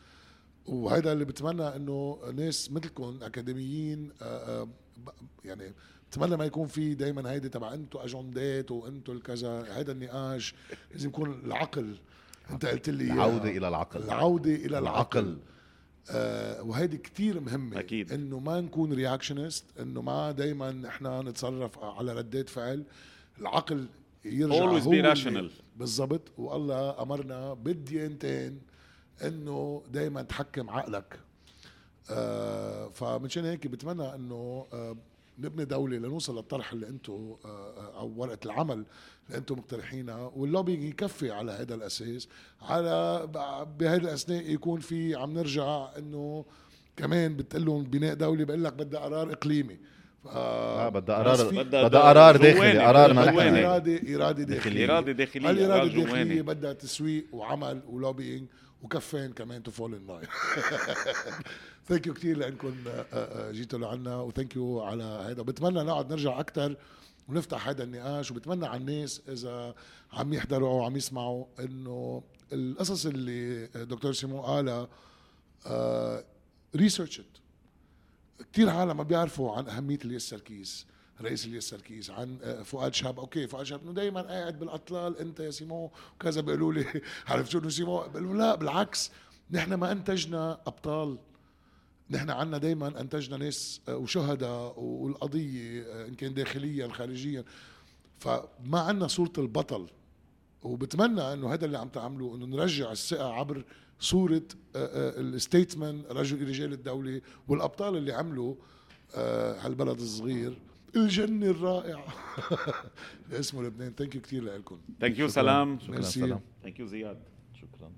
وهذا اللي بتمنى إنه ناس مثلكم أكاديميين آه، يعني بتمنى ما يكون في دائما هيدي تبع أنتم أجندات وأنتم الكذا هذا النقاش لازم يكون العقل. أنت قلت لي العودة إلى العقل. العودة إلى العقل, العقل. آه وهيدي كتير مهمة أكيد. إنه ما نكون رياكشنست إنه ما دايما إحنا نتصرف على ردات فعل. العقل يرجع always be rational. بالضبط. والله أمرنا بالديانتين إنه دائما تحكم عقلك. آه فمنشان هيك بتمنى إنه آه نبني دولة لنوصل للطرح اللي أنتم آه, آه، أو ورقة العمل اللي أنتم مقترحينها. وال lobbying يكفي على هذا الأساس. على بهذه الأثناء يكون في عم نرجع إنه كمان بتقول لهم بناء دولة بقول لك بدها قرار إقليمي. آه بدها قرار بدها قرار داخلي قرارنا نحن اراده إرادة داخلية. إرادة داخلية الاراده الداخليه بدها تسويق وعمل و lobbying وكفين كمان to fall in line thank you كثير لأنكم جيتوا لعنا و thank you على هذا وبتمنى نقعد نرجع أكثر ونفتح هذا النقاش وبتمنى على الناس إذا عم يحضروا أو عم يسمعوا إنه القصص اللي دكتور سيمون قالها research كثير عالم ما بيعرفوا عن أهمية الياس سركيس رئيس الياس سركيس عن آه، فؤاد شهاب. أوكي فؤاد شهاب إنه دائما قاعد بالأطلال أنت يا سيمون وكذا بيقولوا لي. عرفت شو إنه سيمون بقولوا لا بالعكس. نحن ما أنتجنا أبطال. نحن عنا دائما انتجنا ناس آه، وشهداء والقضية آه، إن كان داخليا خارجيا. فما عنا صورة البطل. وبتمنى إنه هذا اللي عم تعملوه إنه نرجع الثقة عبر صورة ال statesman رجل رجال الدولة والأبطال اللي عملوا هالبلد الصغير. الجنة الرائعة. اسمه لبنان. thank you كثير لكم thank you سلام. شكرا سلام. thank you زياد. شكرا.